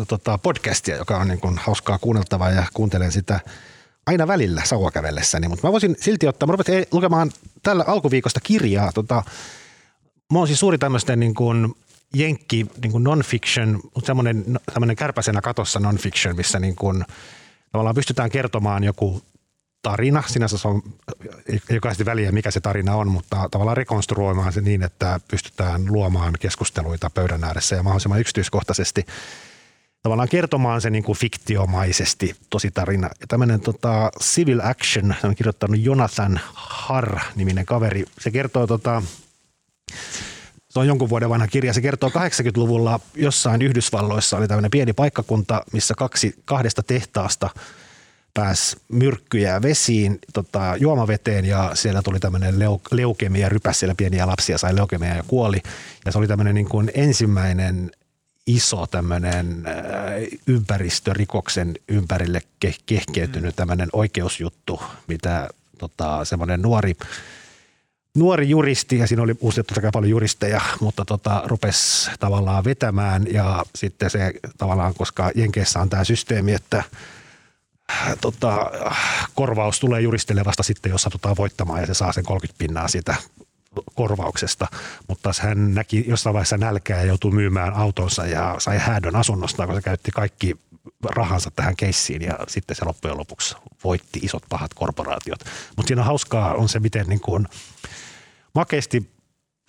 tota, podcastia, joka on niin kuin hauskaa kuunneltavaa ja kuuntelen sitä aina välillä sauvakävellessäni, mutta mä voisin silti ottaa, mä rupesin lukemaan tällä alkuviikosta kirjaa, tota, mä oon siis suuri tämmöisten niin kuin jenkki niin kuin non-fiction, mutta semmoinen, semmoinen kärpäsenä katossa non-fiction, missä niin kuin, tavallaan pystytään kertomaan joku tarina. Sinänsä se on jokaisesti väliä, mikä se tarina on, mutta tavallaan rekonstruoimaan se niin, että pystytään luomaan keskusteluita pöydän ääressä ja mahdollisimman yksityiskohtaisesti tavallaan kertomaan se niin kuin fiktiomaisesti tosi tarina. Ja tämmöinen tota, Civil Action, on kirjoittanut Jonathan Harr-niminen kaveri. Se kertoo tota, se on jonkun vuoden vanha kirja. Se kertoo 80-luvulla jossain Yhdysvalloissa oli tämmöinen pieni paikkakunta, missä kaksi kahdesta tehtaasta pääsi myrkkyjä vesiin, tota, juomaveteen ja siellä tuli tämmöinen leu, leukemia, rypäs siellä pieniä lapsia, sai leukemia ja kuoli. Ja se oli tämmöinen niin kuin ensimmäinen iso tämmöinen äh, ympäristörikoksen ympärille ke- kehkeytynyt tämmöinen oikeusjuttu, mitä tota, semmoinen nuori nuori juristi, ja siinä oli usein totta kai paljon juristeja, mutta tota, rupesi tavallaan vetämään ja sitten se tavallaan, koska Jenkeissä on tämä systeemi, että tota, korvaus tulee juristille vasta sitten, jos satutaan voittamaan ja se saa sen 30 pinnaa siitä korvauksesta, mutta hän näki jossain vaiheessa nälkää ja joutui myymään autonsa ja sai häädön asunnosta, kun se käytti kaikki rahansa tähän keissiin ja sitten se loppujen lopuksi voitti isot pahat korporaatiot. Mutta siinä on hauskaa on se, miten niin kuin makeasti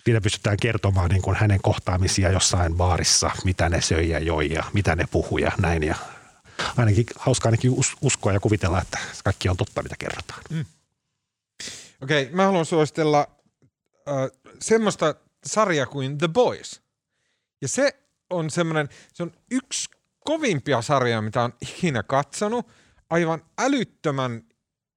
siinä pystytään kertomaan niin kuin hänen kohtaamisia jossain baarissa, mitä ne söi ja joi ja mitä ne puhui ja näin. Ja ainakin hauskaa ainakin us- uskoa ja kuvitella, että kaikki on totta, mitä kerrotaan. Okei, okay, mä haluan suositella äh, semmoista sarjaa kuin The Boys. Ja se on semmoinen, se on yksi kovimpia sarjoja, mitä on ikinä katsonut. Aivan älyttömän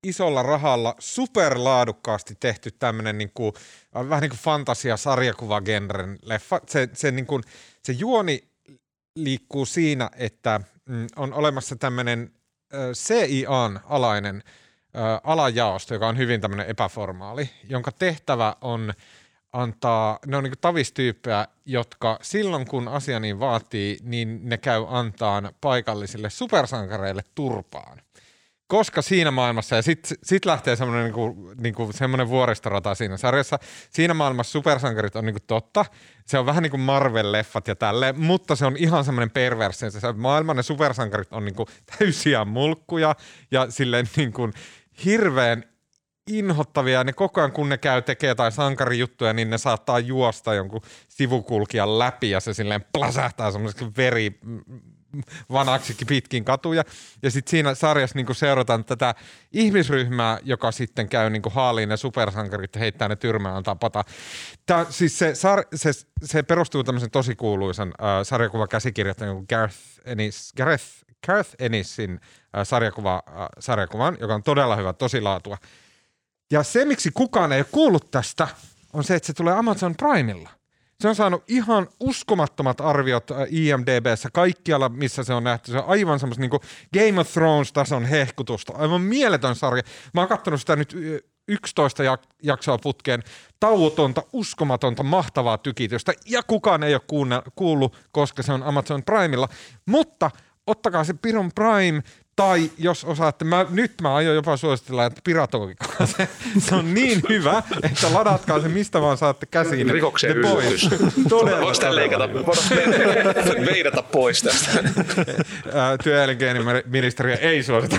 isolla rahalla superlaadukkaasti tehty tämmöinen niin kuin, äh, vähän niin kuin fantasia sarjakuvagenren leffa. Se, se, niin kuin, se juoni liikkuu siinä, että mm, on olemassa tämmöinen CIAn alainen alajaosto, joka on hyvin tämmöinen epäformaali, jonka tehtävä on antaa, ne on niin tavistyyppejä, jotka silloin kun asia niin vaatii, niin ne käy antaan paikallisille supersankareille turpaan. Koska siinä maailmassa, ja sitten sit lähtee semmoinen niinku, niinku semmoinen vuoristorata siinä sarjassa, siinä maailmassa supersankarit on niinku totta, se on vähän niin kuin Marvel-leffat ja tälleen, mutta se on ihan semmoinen perversi, se maailman ne supersankarit on niinku täysiä mulkkuja ja silleen niinku hirveän inhottavia, ne koko ajan kun ne käy tekee jotain sankarijuttuja, niin ne saattaa juosta jonkun sivukulkijan läpi ja se silleen pläsähtää semmoiseksi veri vanaksikin pitkin katuja. Ja sitten siinä sarjassa niin seurataan tätä ihmisryhmää, joka sitten käy niin haaliin ne supersankarit ja heittää ne tyrmään antaa pata. Tää, siis se, sar, se, se perustuu tämmöisen tosi kuuluisan äh, sarjakuvakäsikirjoittajan niin Gareth Ennis, Gareth, Gareth Ennisin äh, sarjakuva, äh, sarjakuvan, joka on todella hyvä, tosi laatua. Ja se, miksi kukaan ei ole kuullut tästä, on se, että se tulee Amazon Primella. Se on saanut ihan uskomattomat arviot äh, IMDBssä kaikkialla, missä se on nähty. Se on aivan semmoista niin Game of Thrones-tason hehkutusta. Aivan mieletön sarja. Mä oon katsonut sitä nyt 11 jaksoa putkeen. Tauotonta, uskomatonta, mahtavaa tykitystä. Ja kukaan ei ole kuullut, koska se on Amazon Primella. Mutta ottakaa se Piron Prime tai jos osaatte, mä, nyt mä aion jopa suositella, että piratoikaa se. Se on niin hyvä, että ladatkaa se mistä vaan saatte käsiin. Rikokseen pois. Todella. Voisi tämän leikata, veidata pois tästä. Työelinkeinoministeriö ei suosita.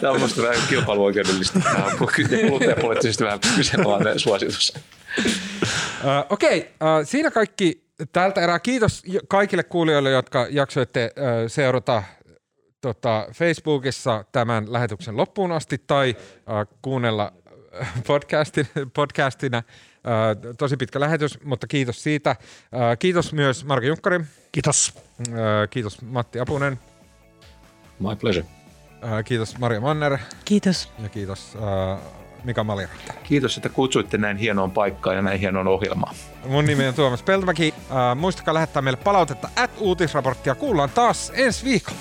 Tämä on minusta vähän kilpailuoikeudellista, kuluttajapoliittisesti vähän kyseenalainen suositus. Okei, okay, siinä kaikki tältä erää. Kiitos kaikille kuulijoille, jotka jaksoitte seurata tota, Facebookissa tämän lähetyksen loppuun asti tai äh, kuunnella äh, podcastin, podcastina. Äh, tosi pitkä lähetys, mutta kiitos siitä. Äh, kiitos myös Marko Junkkari. Kiitos. Äh, kiitos Matti Apunen. My pleasure. Äh, kiitos Maria Manner. Kiitos. Ja kiitos äh, Mika Malira. Kiitos, että kutsuitte näin hienoon paikkaan ja näin hienoon ohjelmaan. Mun nimi on Tuomas Peltomäki. Äh, muistakaa lähettää meille palautetta at uutisraporttia. Kuullaan taas ensi viikolla.